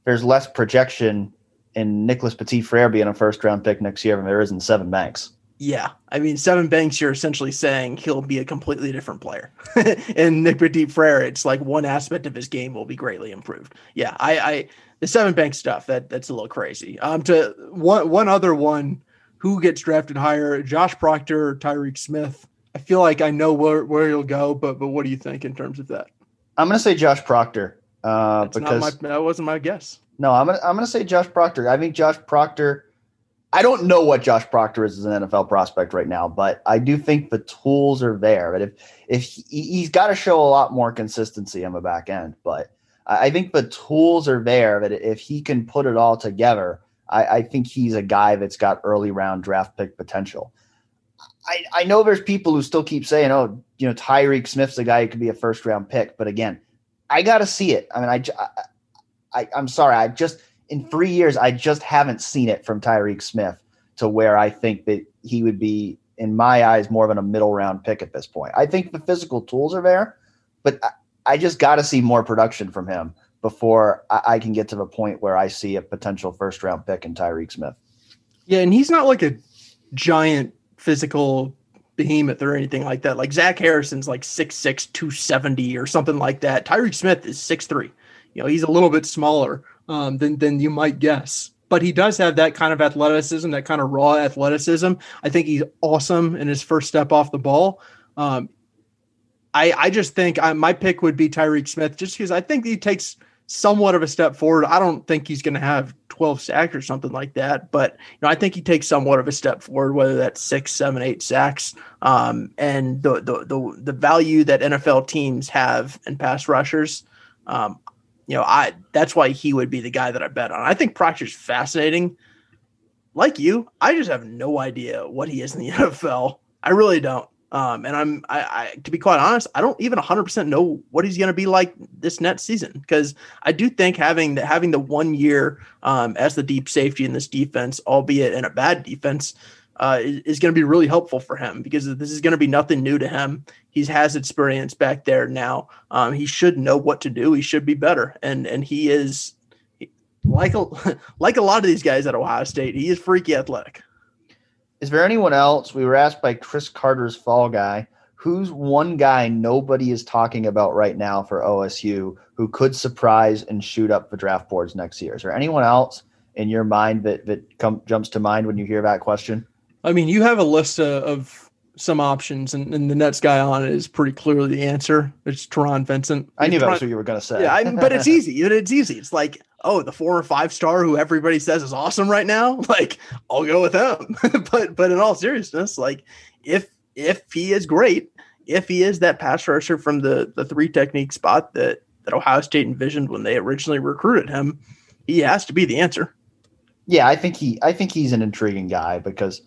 there's less projection in Nicholas Petit Frere being a first round pick next year than there is in Sevyn Banks. Yeah, I mean, Sevyn Banks, you're essentially saying he'll be a completely different player. and Nick Petit Frere, it's like one aspect of his game will be greatly improved. Yeah, I, I the Sevyn Banks stuff that that's a little crazy. Um, to one one other one who gets drafted higher, Josh Proctor or Tyreke Smith? I feel like I know where, where he'll go, but but what do you think in terms of that? I'm going to say Josh Proctor uh, because my, that wasn't my guess. No, I'm gonna I'm gonna say Josh Proctor. I think Josh Proctor. I don't know what Josh Proctor is as an NFL prospect right now, but I do think the tools are there. But if if he, he's got to show a lot more consistency on the back end, but I think the tools are there. That if he can put it all together, I, I think he's a guy that's got early round draft pick potential. I, I know there's people who still keep saying, oh, you know, Tyreke Smith's a guy who could be a first round pick. But again, I got to see it. I mean, I, I, I'm sorry. I just, in three years, I just haven't seen it from Tyreke Smith to where I think that he would be, in my eyes, more of a middle round pick at this point. I think the physical tools are there, but I, I just got to see more production from him before I, I, can get to the point where I see a potential first round pick in Tyreke Smith. Yeah, and he's not like a giant physical behemoth or anything like that. Like Zach Harrison's like 6'6, 270 or something like that. Tyreke Smith is 6'3. You know, he's a little bit smaller um, than than you might guess. But he does have that kind of athleticism, that kind of raw athleticism. I think he's awesome in his first step off the ball. Um, I, I just think I, my pick would be Tyreke Smith just because I think he takes somewhat of a step forward. I don't think he's going to have 12 sacks or something like that, but you know, I think he takes somewhat of a step forward, whether that's six, seven, eight sacks. Um, and the, the, the, the value that NFL teams have in pass rushers, um, you know, I, that's why he would be the guy that I bet on. I think Proctor's fascinating. Like you, I just have no idea what he is in the NFL. I really don't. Um, and I'm, I, I, to be quite honest, I don't even 100% know what he's going to be like this next season because I do think having the having the one year um, as the deep safety in this defense, albeit in a bad defense, uh, is, is going to be really helpful for him because this is going to be nothing new to him. He has experience back there now. Um, he should know what to do. He should be better, and and he is like a like a lot of these guys at Ohio State. He is freaky athletic. Is there anyone else? We were asked by Chris Carter's Fall Guy. Who's one guy nobody is talking about right now for OSU who could surprise and shoot up the draft boards next year? Is there anyone else in your mind that that come, jumps to mind when you hear that question? I mean, you have a list of, of some options, and, and, the next guy on it is pretty clearly the answer. It's Taron Vincent. I knew Taron, that's what you were going to say. Yeah, I, but it's easy. It's easy. It's like oh, the four or five star who everybody says is awesome right now, like I'll go with him. but but in all seriousness, like if if he is great, if he is that pass rusher from the the three technique spot that that Ohio State envisioned when they originally recruited him, he has to be the answer. Yeah, I think he I think he's an intriguing guy because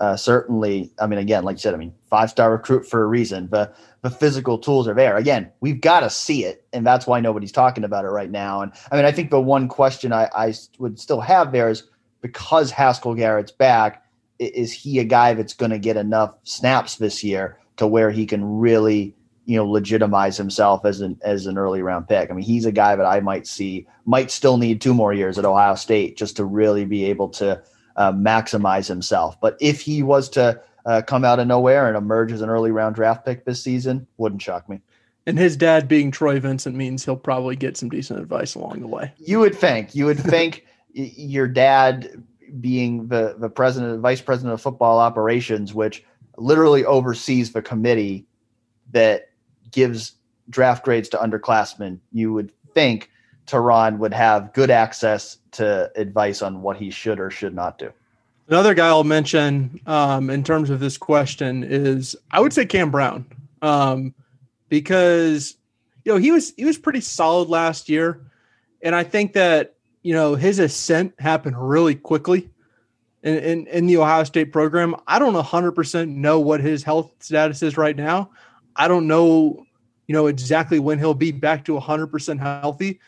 uh, certainly, I mean, again, like you said, I mean, five star recruit for a reason, but the physical tools are there. Again, we've got to see it, and that's why nobody's talking about it right now. And I mean, I think the one question I, I would still have there is because Haskell Garrett's back, is he a guy that's going to get enough snaps this year to where he can really, you know, legitimize himself as an as an early round pick? I mean, he's a guy that I might see might still need two more years at Ohio State just to really be able to uh, maximize himself. But if he was to uh, come out of nowhere and emerge as an early round draft pick this season, wouldn't shock me. And his dad being Troy Vincent means he'll probably get some decent advice along the way. You would think. You would think your dad being the the president, vice president of football operations, which literally oversees the committee that gives draft grades to underclassmen, you would think Taron would have good access to advice on what he should or should not do. Another guy I'll mention um, in terms of this question is I would say Cam Brown um, because you know he was he was pretty solid last year, and I think that you know his ascent happened really quickly in, in, in the Ohio State program. I don't 100% know what his health status is right now. I don't know, you know, exactly when he'll be back to 100% healthy,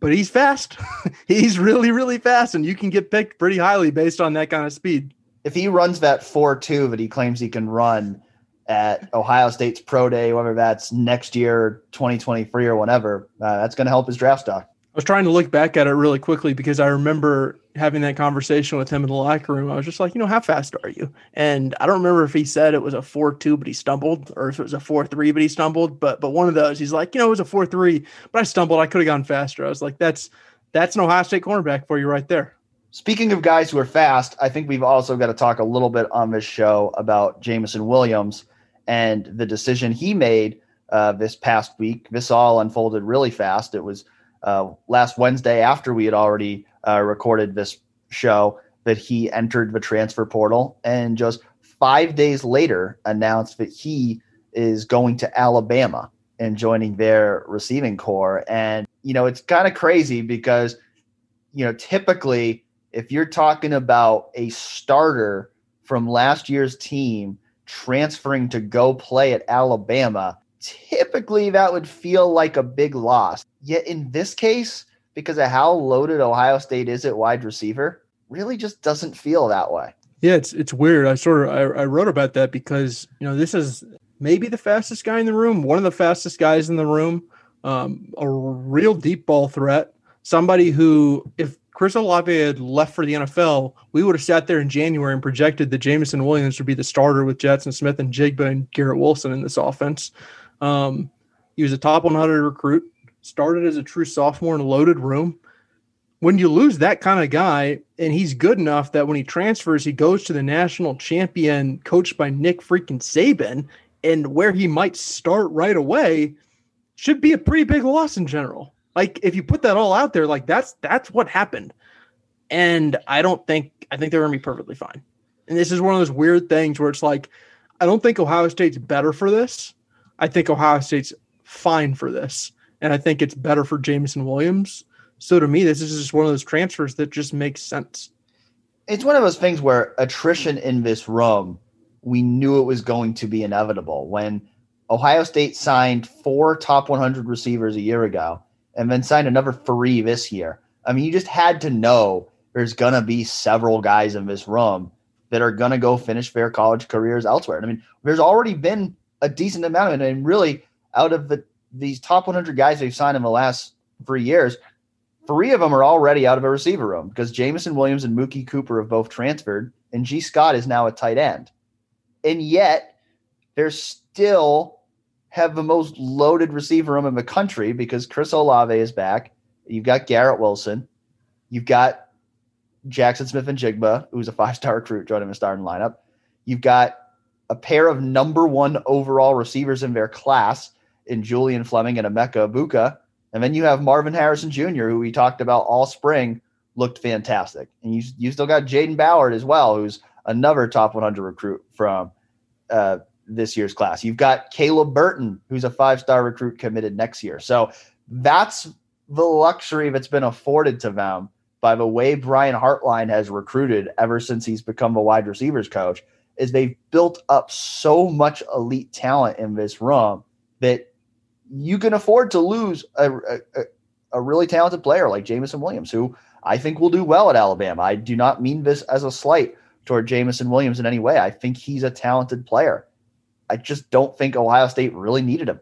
but he's fast. he's really, really fast, and you can get picked pretty highly based on that kind of speed. If he runs that 4 2 that he claims he can run at Ohio State's Pro Day, whether that's next year, 2023, or whatever, uh, that's going to help his draft stock was trying to look back at it really quickly because I remember having that conversation with him in the locker room. I was just like, you know, how fast are you? And I don't remember if he said it was a four two, but he stumbled, or if it was a four three, but he stumbled. But but one of those, he's like, you know, it was a four three, but I stumbled. I could have gone faster. I was like, that's that's an Ohio State cornerback for you right there. Speaking of guys who are fast, I think we've also got to talk a little bit on this show about Jameson Williams and the decision he made uh, this past week. This all unfolded really fast. It was uh, last Wednesday after we had already uh, recorded this show that he entered the transfer portal and just five days later announced that he is going to Alabama and joining their receiving corps. And, you know, it's kind of crazy because, you know, typically if you're talking about a starter from last year's team transferring to go play at Alabama, typically that would feel like a big loss. Yet in this case, because of how loaded Ohio State is at wide receiver, really just doesn't feel that way. Yeah, it's it's weird. I sort of I, I wrote about that because you know this is maybe the fastest guy in the room, one of the fastest guys in the room, um, a real deep ball threat. Somebody who, if Chris Olave had left for the NFL, we would have sat there in January and projected that Jameson Williams would be the starter with Jaxon Smith-Njigba and Garrett Wilson in this offense. Um, he was a top 100 recruit, started as a true sophomore in a loaded room. When you lose that kind of guy, and he's good enough that when he transfers, he goes to the national champion coached by Nick freaking Saban, and where he might start right away should be a pretty big loss in general. Like if you put that all out there, like that's that's what happened. And I don't think I think they're gonna be perfectly fine. And this is one of those weird things where it's like, I don't think Ohio State's better for this. I think Ohio State's fine for this. And I think it's better for Jameson Williams. So to me, this is just one of those transfers that just makes sense. It's one of those things where attrition in this room, we knew it was going to be inevitable. When Ohio State signed four top 100 receivers a year ago and then signed another three this year. I mean, you just had to know there's going to be several guys in this room that are going to go finish their college careers elsewhere. I mean, there's already been a decent amount. And really, out of the these top 100 guys they've signed in the last three years, three of them are already out of a receiver room because Jameson Williams and Mookie Cooper have both transferred, and Gee Scott is now a tight end. And yet, they're still have the most loaded receiver room in the country because Chris Olave is back. You've got Garrett Wilson. You've got Jaxon Smith-Njigba, who's a five star recruit, joining the starting lineup. You've got a pair of number one overall receivers in their class in Julian Fleming and Emeka Egbuka. And then you have Marvin Harrison Jr., who we talked about all spring, looked fantastic. And you, you still got Jayden Ballard as well, who's another top 100 recruit from uh, this year's class. You've got Caleb Burton, who's a five star recruit committed next year. So that's the luxury that's been afforded to them by the way Brian Hartline has recruited ever since he's become a wide receivers coach is they've built up so much elite talent in this room that you can afford to lose a, a, a really talented player like Jameson Williams, who I think will do well at Alabama. I do not mean this as a slight toward Jameson Williams in any way. I think he's a talented player. I just don't think Ohio State really needed him.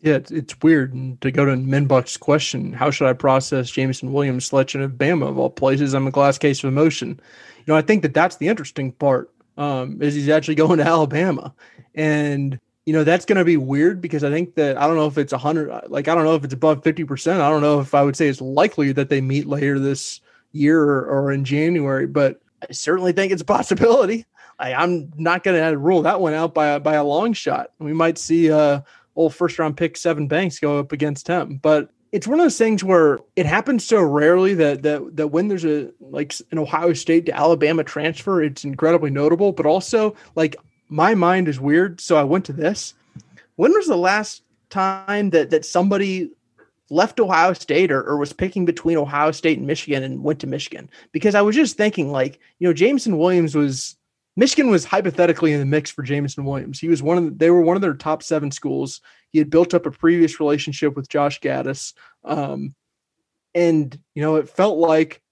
Yeah, it's, weird. And to go to Minbuck's question, how should I process Jameson Williams' selection of Bama of all places? I'm a glass case of emotion. You know, I think that that's the interesting part um, is he's actually going to Alabama. And, you know, that's going to be weird because I think that I don't know if it's 100, like, I don't know if it's above 50%. I don't know if I would say it's likely that they meet later this year or, or in January, but I certainly think it's a possibility. I, I'm not going to rule that one out by, by a long shot. We might see uh, old first round pick Sevyn Banks go up against him, but it's one of those things where it happens so rarely that that that when there's a like an Ohio State to Alabama transfer, it's incredibly notable. But also, like my mind is weird, so I went to this. When was the last time that that somebody left Ohio State or, or was picking between Ohio State and Michigan and went to Michigan? Because I was just thinking, like you know, Jameson Williams was Michigan was hypothetically in the mix for Jameson Williams. He was one of the, they were one of their top seven schools. He had built up a previous relationship with Josh Gattis. Um, and, you know, it felt like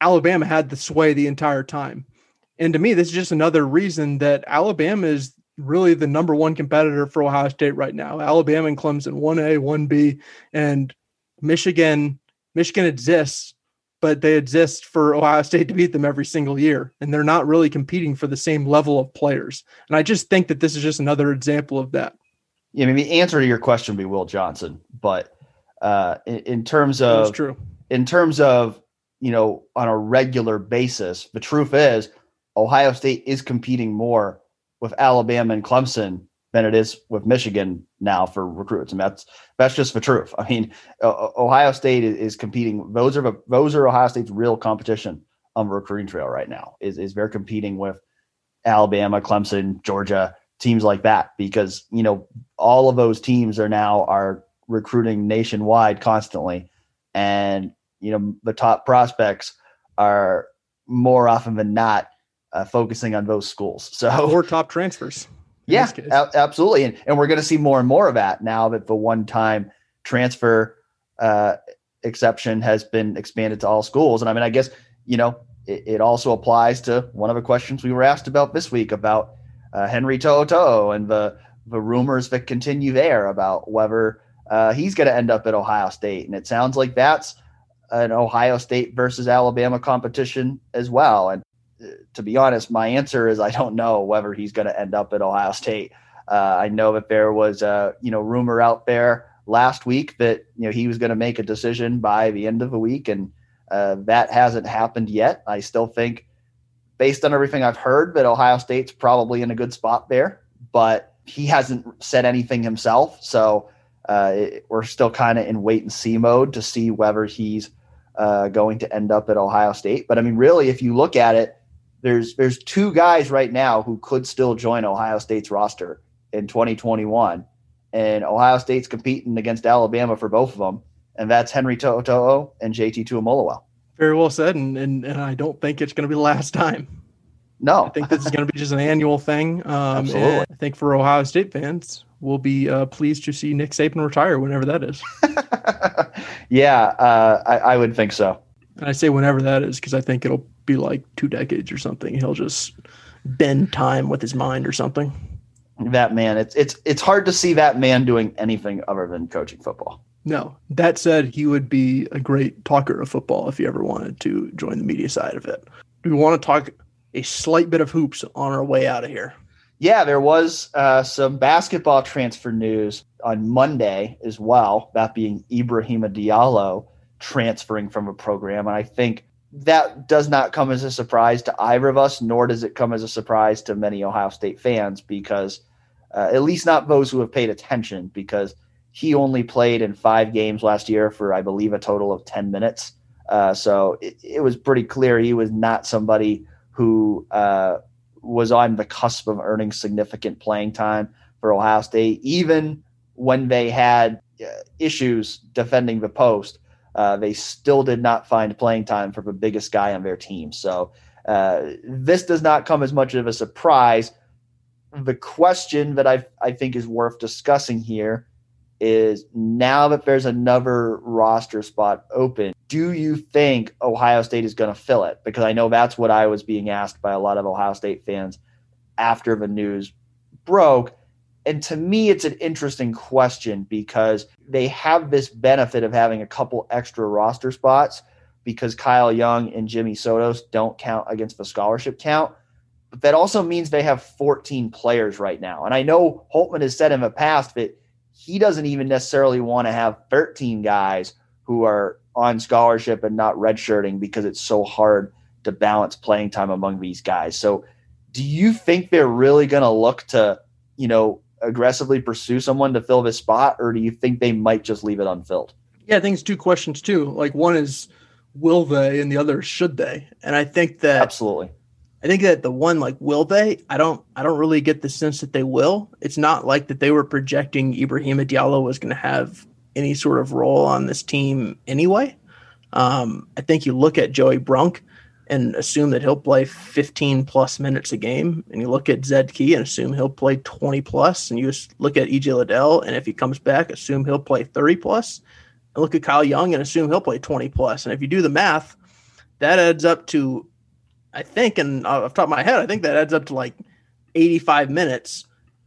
Alabama had the sway the entire time. And to me, this is just another reason that Alabama is really the number one competitor for Ohio State right now. Alabama and Clemson, 1A, 1B, and Michigan. Michigan exists, but they exist for Ohio State to beat them every single year. And they're not really competing for the same level of players. And I just think that this is just another example of that. Yeah, I mean, the answer to your question would be Will Johnson, but uh, in, in terms of true. in terms of you know on a regular basis, the truth is Ohio State is competing more with Alabama and Clemson than it is with Michigan now for recruits, and that's that's just the truth. I mean, Ohio State is, competing; those are those are Ohio State's real competition on the recruiting trail right now. Is is they're competing with Alabama, Clemson, Georgia, teams like that because you know all of those teams are now are recruiting nationwide constantly, and you know the top prospects are more often than not uh, focusing on those schools. So or top transfers. Yeah, a- absolutely, and and we're going to see more and more of that now that the one-time transfer uh, exception has been expanded to all schools. And I mean, I guess you know it, it also applies to one of the questions we were asked about this week about uh, Henry To'oTo'o and the the rumors that continue there about whether uh, he's going to end up at Ohio State, and it sounds like that's an Ohio State versus Alabama competition as well. And to be honest, my answer is I don't know whether he's going to end up at Ohio State. Uh, I know that there was a you know rumor out there last week that you know he was going to make a decision by the end of the week, and uh, that hasn't happened yet. I still think, based on everything I've heard, that Ohio State's probably in a good spot there, but he hasn't said anything himself, so uh, it, we're still kind of in wait and see mode to see whether he's uh, going to end up at Ohio State. But I mean, really, if you look at it there's there's two guys right now who could still join Ohio State's roster in 2021, and Ohio State's competing against Alabama for both of them, and that's Henry To'oTo'o and JT Tuimoloau. Very well said, and, and, and I don't think it's going to be the last time. No, I think this is going to be just an annual thing. Um, Absolutely. I think for Ohio State fans, we'll be uh, pleased to see Nick Saban retire whenever that is. yeah, uh, I, I would think so. And I say whenever that is because I think it'll be like two decades or something. He'll just bend time with his mind or something. That man, it's it's it's hard to see that man doing anything other than coaching football. No. That said, he would be a great talker of football if he ever wanted to join the media side of it. Do we want to talk a slight bit of hoops on our way out of here? Yeah, there was uh, some basketball transfer news on Monday as well, that being Ibrahima Diallo transferring from a program. And I think that does not come as a surprise to either of us, nor does it come as a surprise to many Ohio State fans because, uh, at least not those who have paid attention, because he only played in five games last year for, I believe, a total of 10 minutes. Uh, so it, it, was pretty clear he was not somebody who uh, was on the cusp of earning significant playing time for Ohio State, even when they had uh, issues defending the post uh, they still did not find playing time for the biggest guy on their team. So uh, this does not come as much of a surprise. The question that I I think is worth discussing here is now that there's another roster spot open, do you think Ohio State is going to fill it? Because I know that's what I was being asked by a lot of Ohio State fans after the news broke. And to me, it's an interesting question because they have this benefit of having a couple extra roster spots because Kyle Young and Jimmy Sotos don't count against the scholarship count. But that also means they have 14 players right now. And I know Holtman has said in the past that he doesn't even necessarily want to have 13 guys who are on scholarship and not redshirting because it's so hard to balance playing time among these guys. So do you think they're really going to look to, you know, aggressively pursue someone to fill this spot, or do you think they might just leave it unfilled? Yeah, I think it's two questions too. Like one is will they, and the other should they. And I think that absolutely. I think that the one like will they? I don't. I don't really get the sense that they will. It's not like that they were projecting Ibrahim Diallo was going to have any sort of role on this team anyway. Um, I think you look at Joey Brunk. And assume that he'll play 15 plus minutes a game, and you look at Zed Key and assume he'll play 20 plus, and you just look at EJ Liddell, and if he comes back, assume he'll play 30 plus, and look at Kyle Young and assume he'll play 20 plus. And if you do the math, that adds up to, I think, and off top of my head, I think that adds up to like 85 minutes.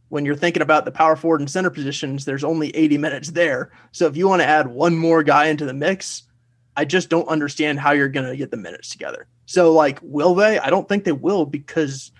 When you're thinking about the power forward and center positions, there's only 80 minutes there. So if you want to add one more guy into the mix, I just don't understand how you're going to get the minutes together. So, like, will they? I don't think they will because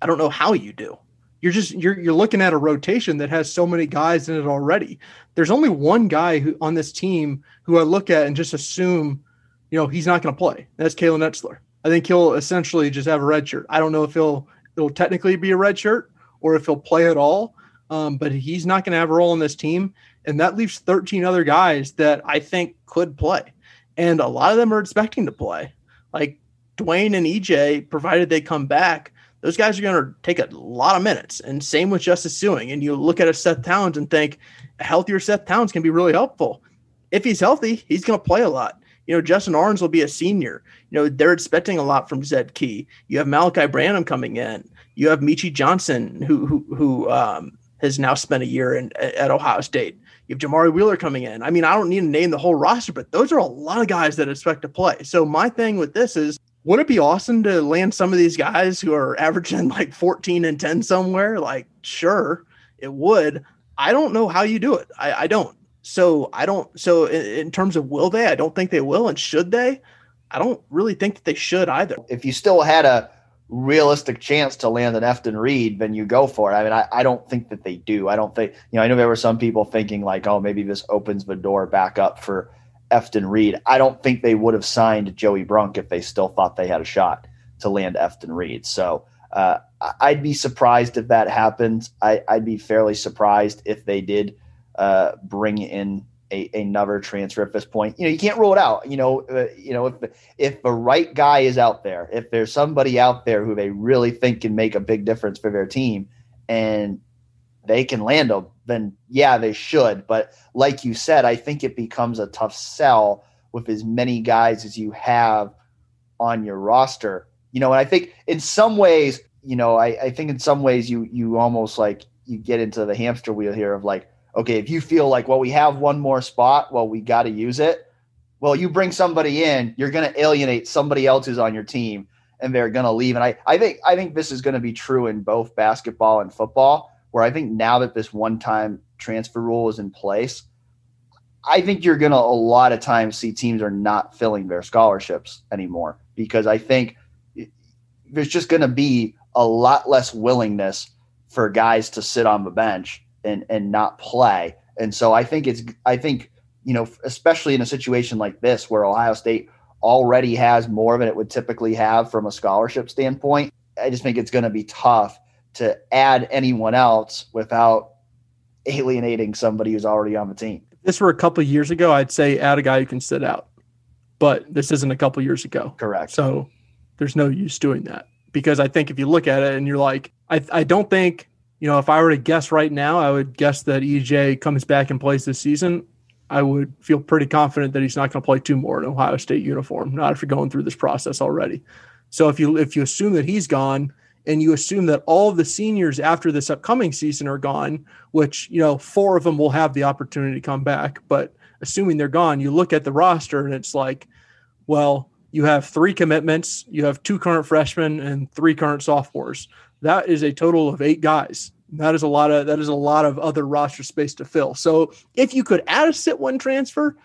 I don't know how you do. You're just you're you're looking at a rotation that has so many guys in it already. There's only one guy who on this team who I look at and just assume, you know, he's not going to play. That's Kalen Etzler. I think he'll essentially just have a red shirt. I don't know if he'll it'll technically be a red shirt or if he'll play at all. Um, but he's not going to have a role in this team, and that leaves 13 other guys that I think could play and a lot of them are expecting to play. Like Duane and EJ, provided they come back, those guys are going to take a lot of minutes. And same with Justice Sueing. And you look at a Seth Towns and think a healthier Seth Towns can be really helpful. If he's healthy, he's going to play a lot. You know, Justin Ahrens will be a senior. You know, they're expecting a lot from Zed Key. You have Malachi Branham coming in. You have Meechie Johnson, who who who um, has now spent a year in, at Ohio State. You have Jamari Wheeler coming in. I mean, I don't need to name the whole roster, but those are a lot of guys that expect to play. So my thing with this is, would it be awesome to land some of these guys who are averaging like 14 and 10 somewhere? Like, sure, it would. I don't know how you do it. I, I don't. So I don't. So in, in terms of will they? I don't think they will. And should they? I don't really think that they should either. If you still had a realistic chance to land an Efton Reid, then you go for it. I mean, I, I don't think that they do. I don't think, you know, I know there were some people thinking like, oh, maybe this opens the door back up for Efton Reid. I don't think they would have signed Joey Brunk if they still thought they had a shot to land Efton Reid. So uh, I'd be surprised if that happens. I, would be fairly surprised if they did uh, bring in a, another transfer at this point. You know, you can't rule it out. You know, uh, you know if if the right guy is out there, if there's somebody out there who they really think can make a big difference for their team, and they can land them, then yeah, they should. But like you said, I think it becomes a tough sell with as many guys as you have on your roster. You know, and I think in some ways, you know, I, I think in some ways you you almost like you get into the hamster wheel here of like okay, if you feel like, well, we have one more spot, well, we got to use it. Well, you bring somebody in, you're going to alienate somebody else who's on your team, and they're going to leave. And I, I think, I think this is going to be true in both basketball and football. Where I think now that this one-time transfer rule is in place, I think you're going to a lot of times see teams are not filling their scholarships anymore because I think there's just going to be a lot less willingness for guys to sit on the bench and and not play. And so I think it's I think you know especially in a situation like this where Ohio State already has more than it would typically have from a scholarship standpoint. I just think it's going to be tough to add anyone else without alienating somebody who's already on the team. If this were a couple years ago, I'd say add a guy who can sit out. But this isn't a couple years ago. Correct. So there's no use doing that because I think if you look at it and you're like, I, I don't think you know, if I were to guess right now, I would guess that EJ comes back and plays this season. I would feel pretty confident that he's not going to play two more in Ohio State uniform, not after going through this process already. So if you if you assume that he's gone and you assume that all of the seniors after this upcoming season are gone, which you know four of them will have the opportunity to come back, but assuming they're gone, you look at the roster and it's like, well, you have three commitments, you have two current freshmen and three current sophomores that is a total of eight guys. That is a lot of that is a lot of other roster space to fill. So if you could add a sit one transfer,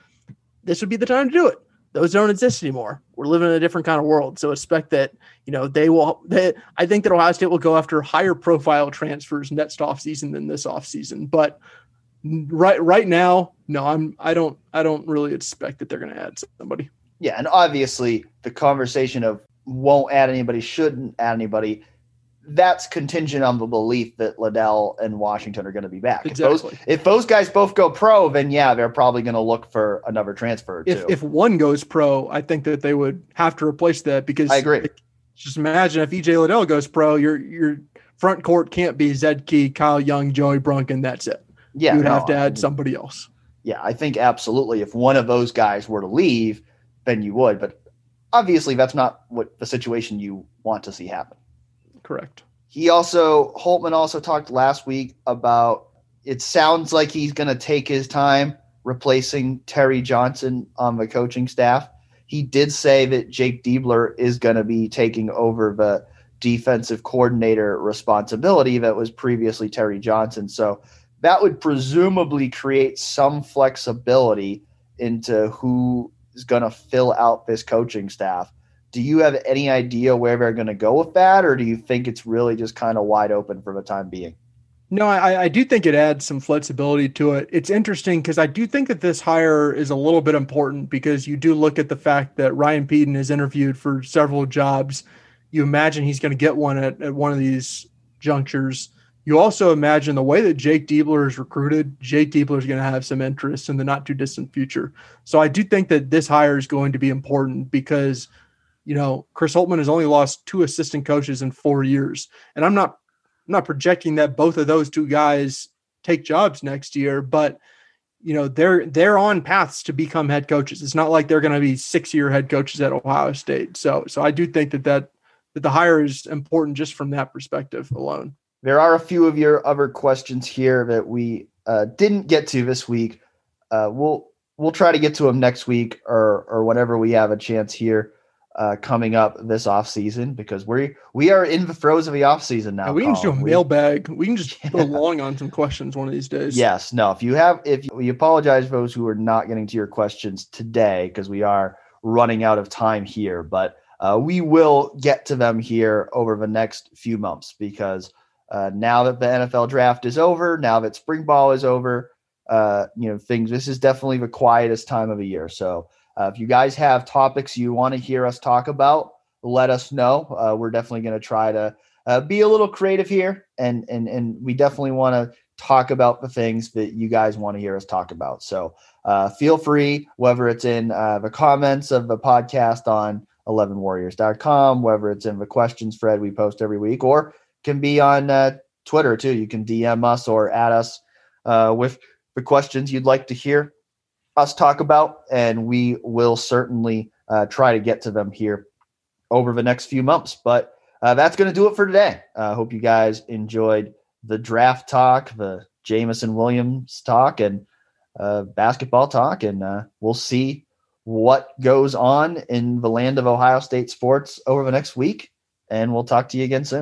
this would be the time to do it. Those don't exist anymore. We're living in a different kind of world. So expect that, you know, they will they, I think that Ohio State will go after higher profile transfers next offseason than this offseason. But right right now, no, I'm I don't I don't really expect that they're gonna add somebody. Yeah, and obviously the conversation of won't add anybody, shouldn't add anybody that's contingent on the belief that Liddell and Washington are going to be back. Exactly. If those, if those guys both go pro, then yeah, they're probably going to look for another transfer. If if one goes pro, I think that they would have to replace that because I agree. Just imagine if EJ Liddell goes pro, your your front court can't be Zed Key, Kyle Young, Joey Brunk, and that's it. Yeah, you'd no, have to add somebody else. Yeah, I think absolutely. If one of those guys were to leave, then you would. But obviously that's not what the situation you want to see happen. Correct. He also Holtman also talked last week about it sounds like he's going to take his time replacing Terry Johnson on the coaching staff. He did say that Jake Diebler is going to be taking over the defensive coordinator responsibility that was previously Terry Johnson. So that would presumably create some flexibility into who is going to fill out this coaching staff. Do you have any idea where they're going to go with that, or do you think it's really just kind of wide open for the time being? No, I, I do think it adds some flexibility to it. It's interesting because I do think that this hire is a little bit important because you do look at the fact that Ryan Pedon is interviewed for several jobs. You imagine he's going to get one at, at one of these junctures. You also imagine the way that Jake Diebler is recruited, Jake Diebler is going to have some interest in the not too distant future. So I do think that this hire is going to be important because, you know, Chris Holtmann has only lost two assistant coaches in four years. And I'm not I'm not projecting that both of those two guys take jobs next year, but you know they're they're on paths to become head coaches. It's not like they're going to be six year head coaches at Ohio State. So so I do think that that that the hire is important just from that perspective alone. There are a few of your other questions here that we uh, didn't get to this week. Uh, we'll we'll try to get to them next week or or whenever we have a chance here uh, coming up this off season because we we are in the throes of the off season now. Yeah, we can just do a mailbag. We can just yeah. go long on some questions one of these days. Yes. No. If you have, if you, we apologize for those who are not getting to your questions today because we are running out of time here, but uh, we will get to them here over the next few months because uh, now that the NFL draft is over, now that spring ball is over, uh, you know things. This is definitely the quietest time of the year. So uh, if you guys have topics you want to hear us talk about, let us know. Uh, we're definitely going to try to uh, be a little creative here, and and and we definitely want to talk about the things that you guys want to hear us talk about. So uh, feel free, whether it's in uh, the comments of the podcast on 11warriors.com, whether it's in the questions thread we post every week, or can be on uh, Twitter too. You can DM us or add us with the questions you'd like to hear us talk about, and we will certainly uh, try to get to them here over the next few months. But uh, that's going to do it for today. I uh, hope you guys enjoyed the draft talk, the Jameson Williams talk, and uh, basketball talk, and uh, we'll see what goes on in the land of Ohio State sports over the next week. And we'll talk to you again soon.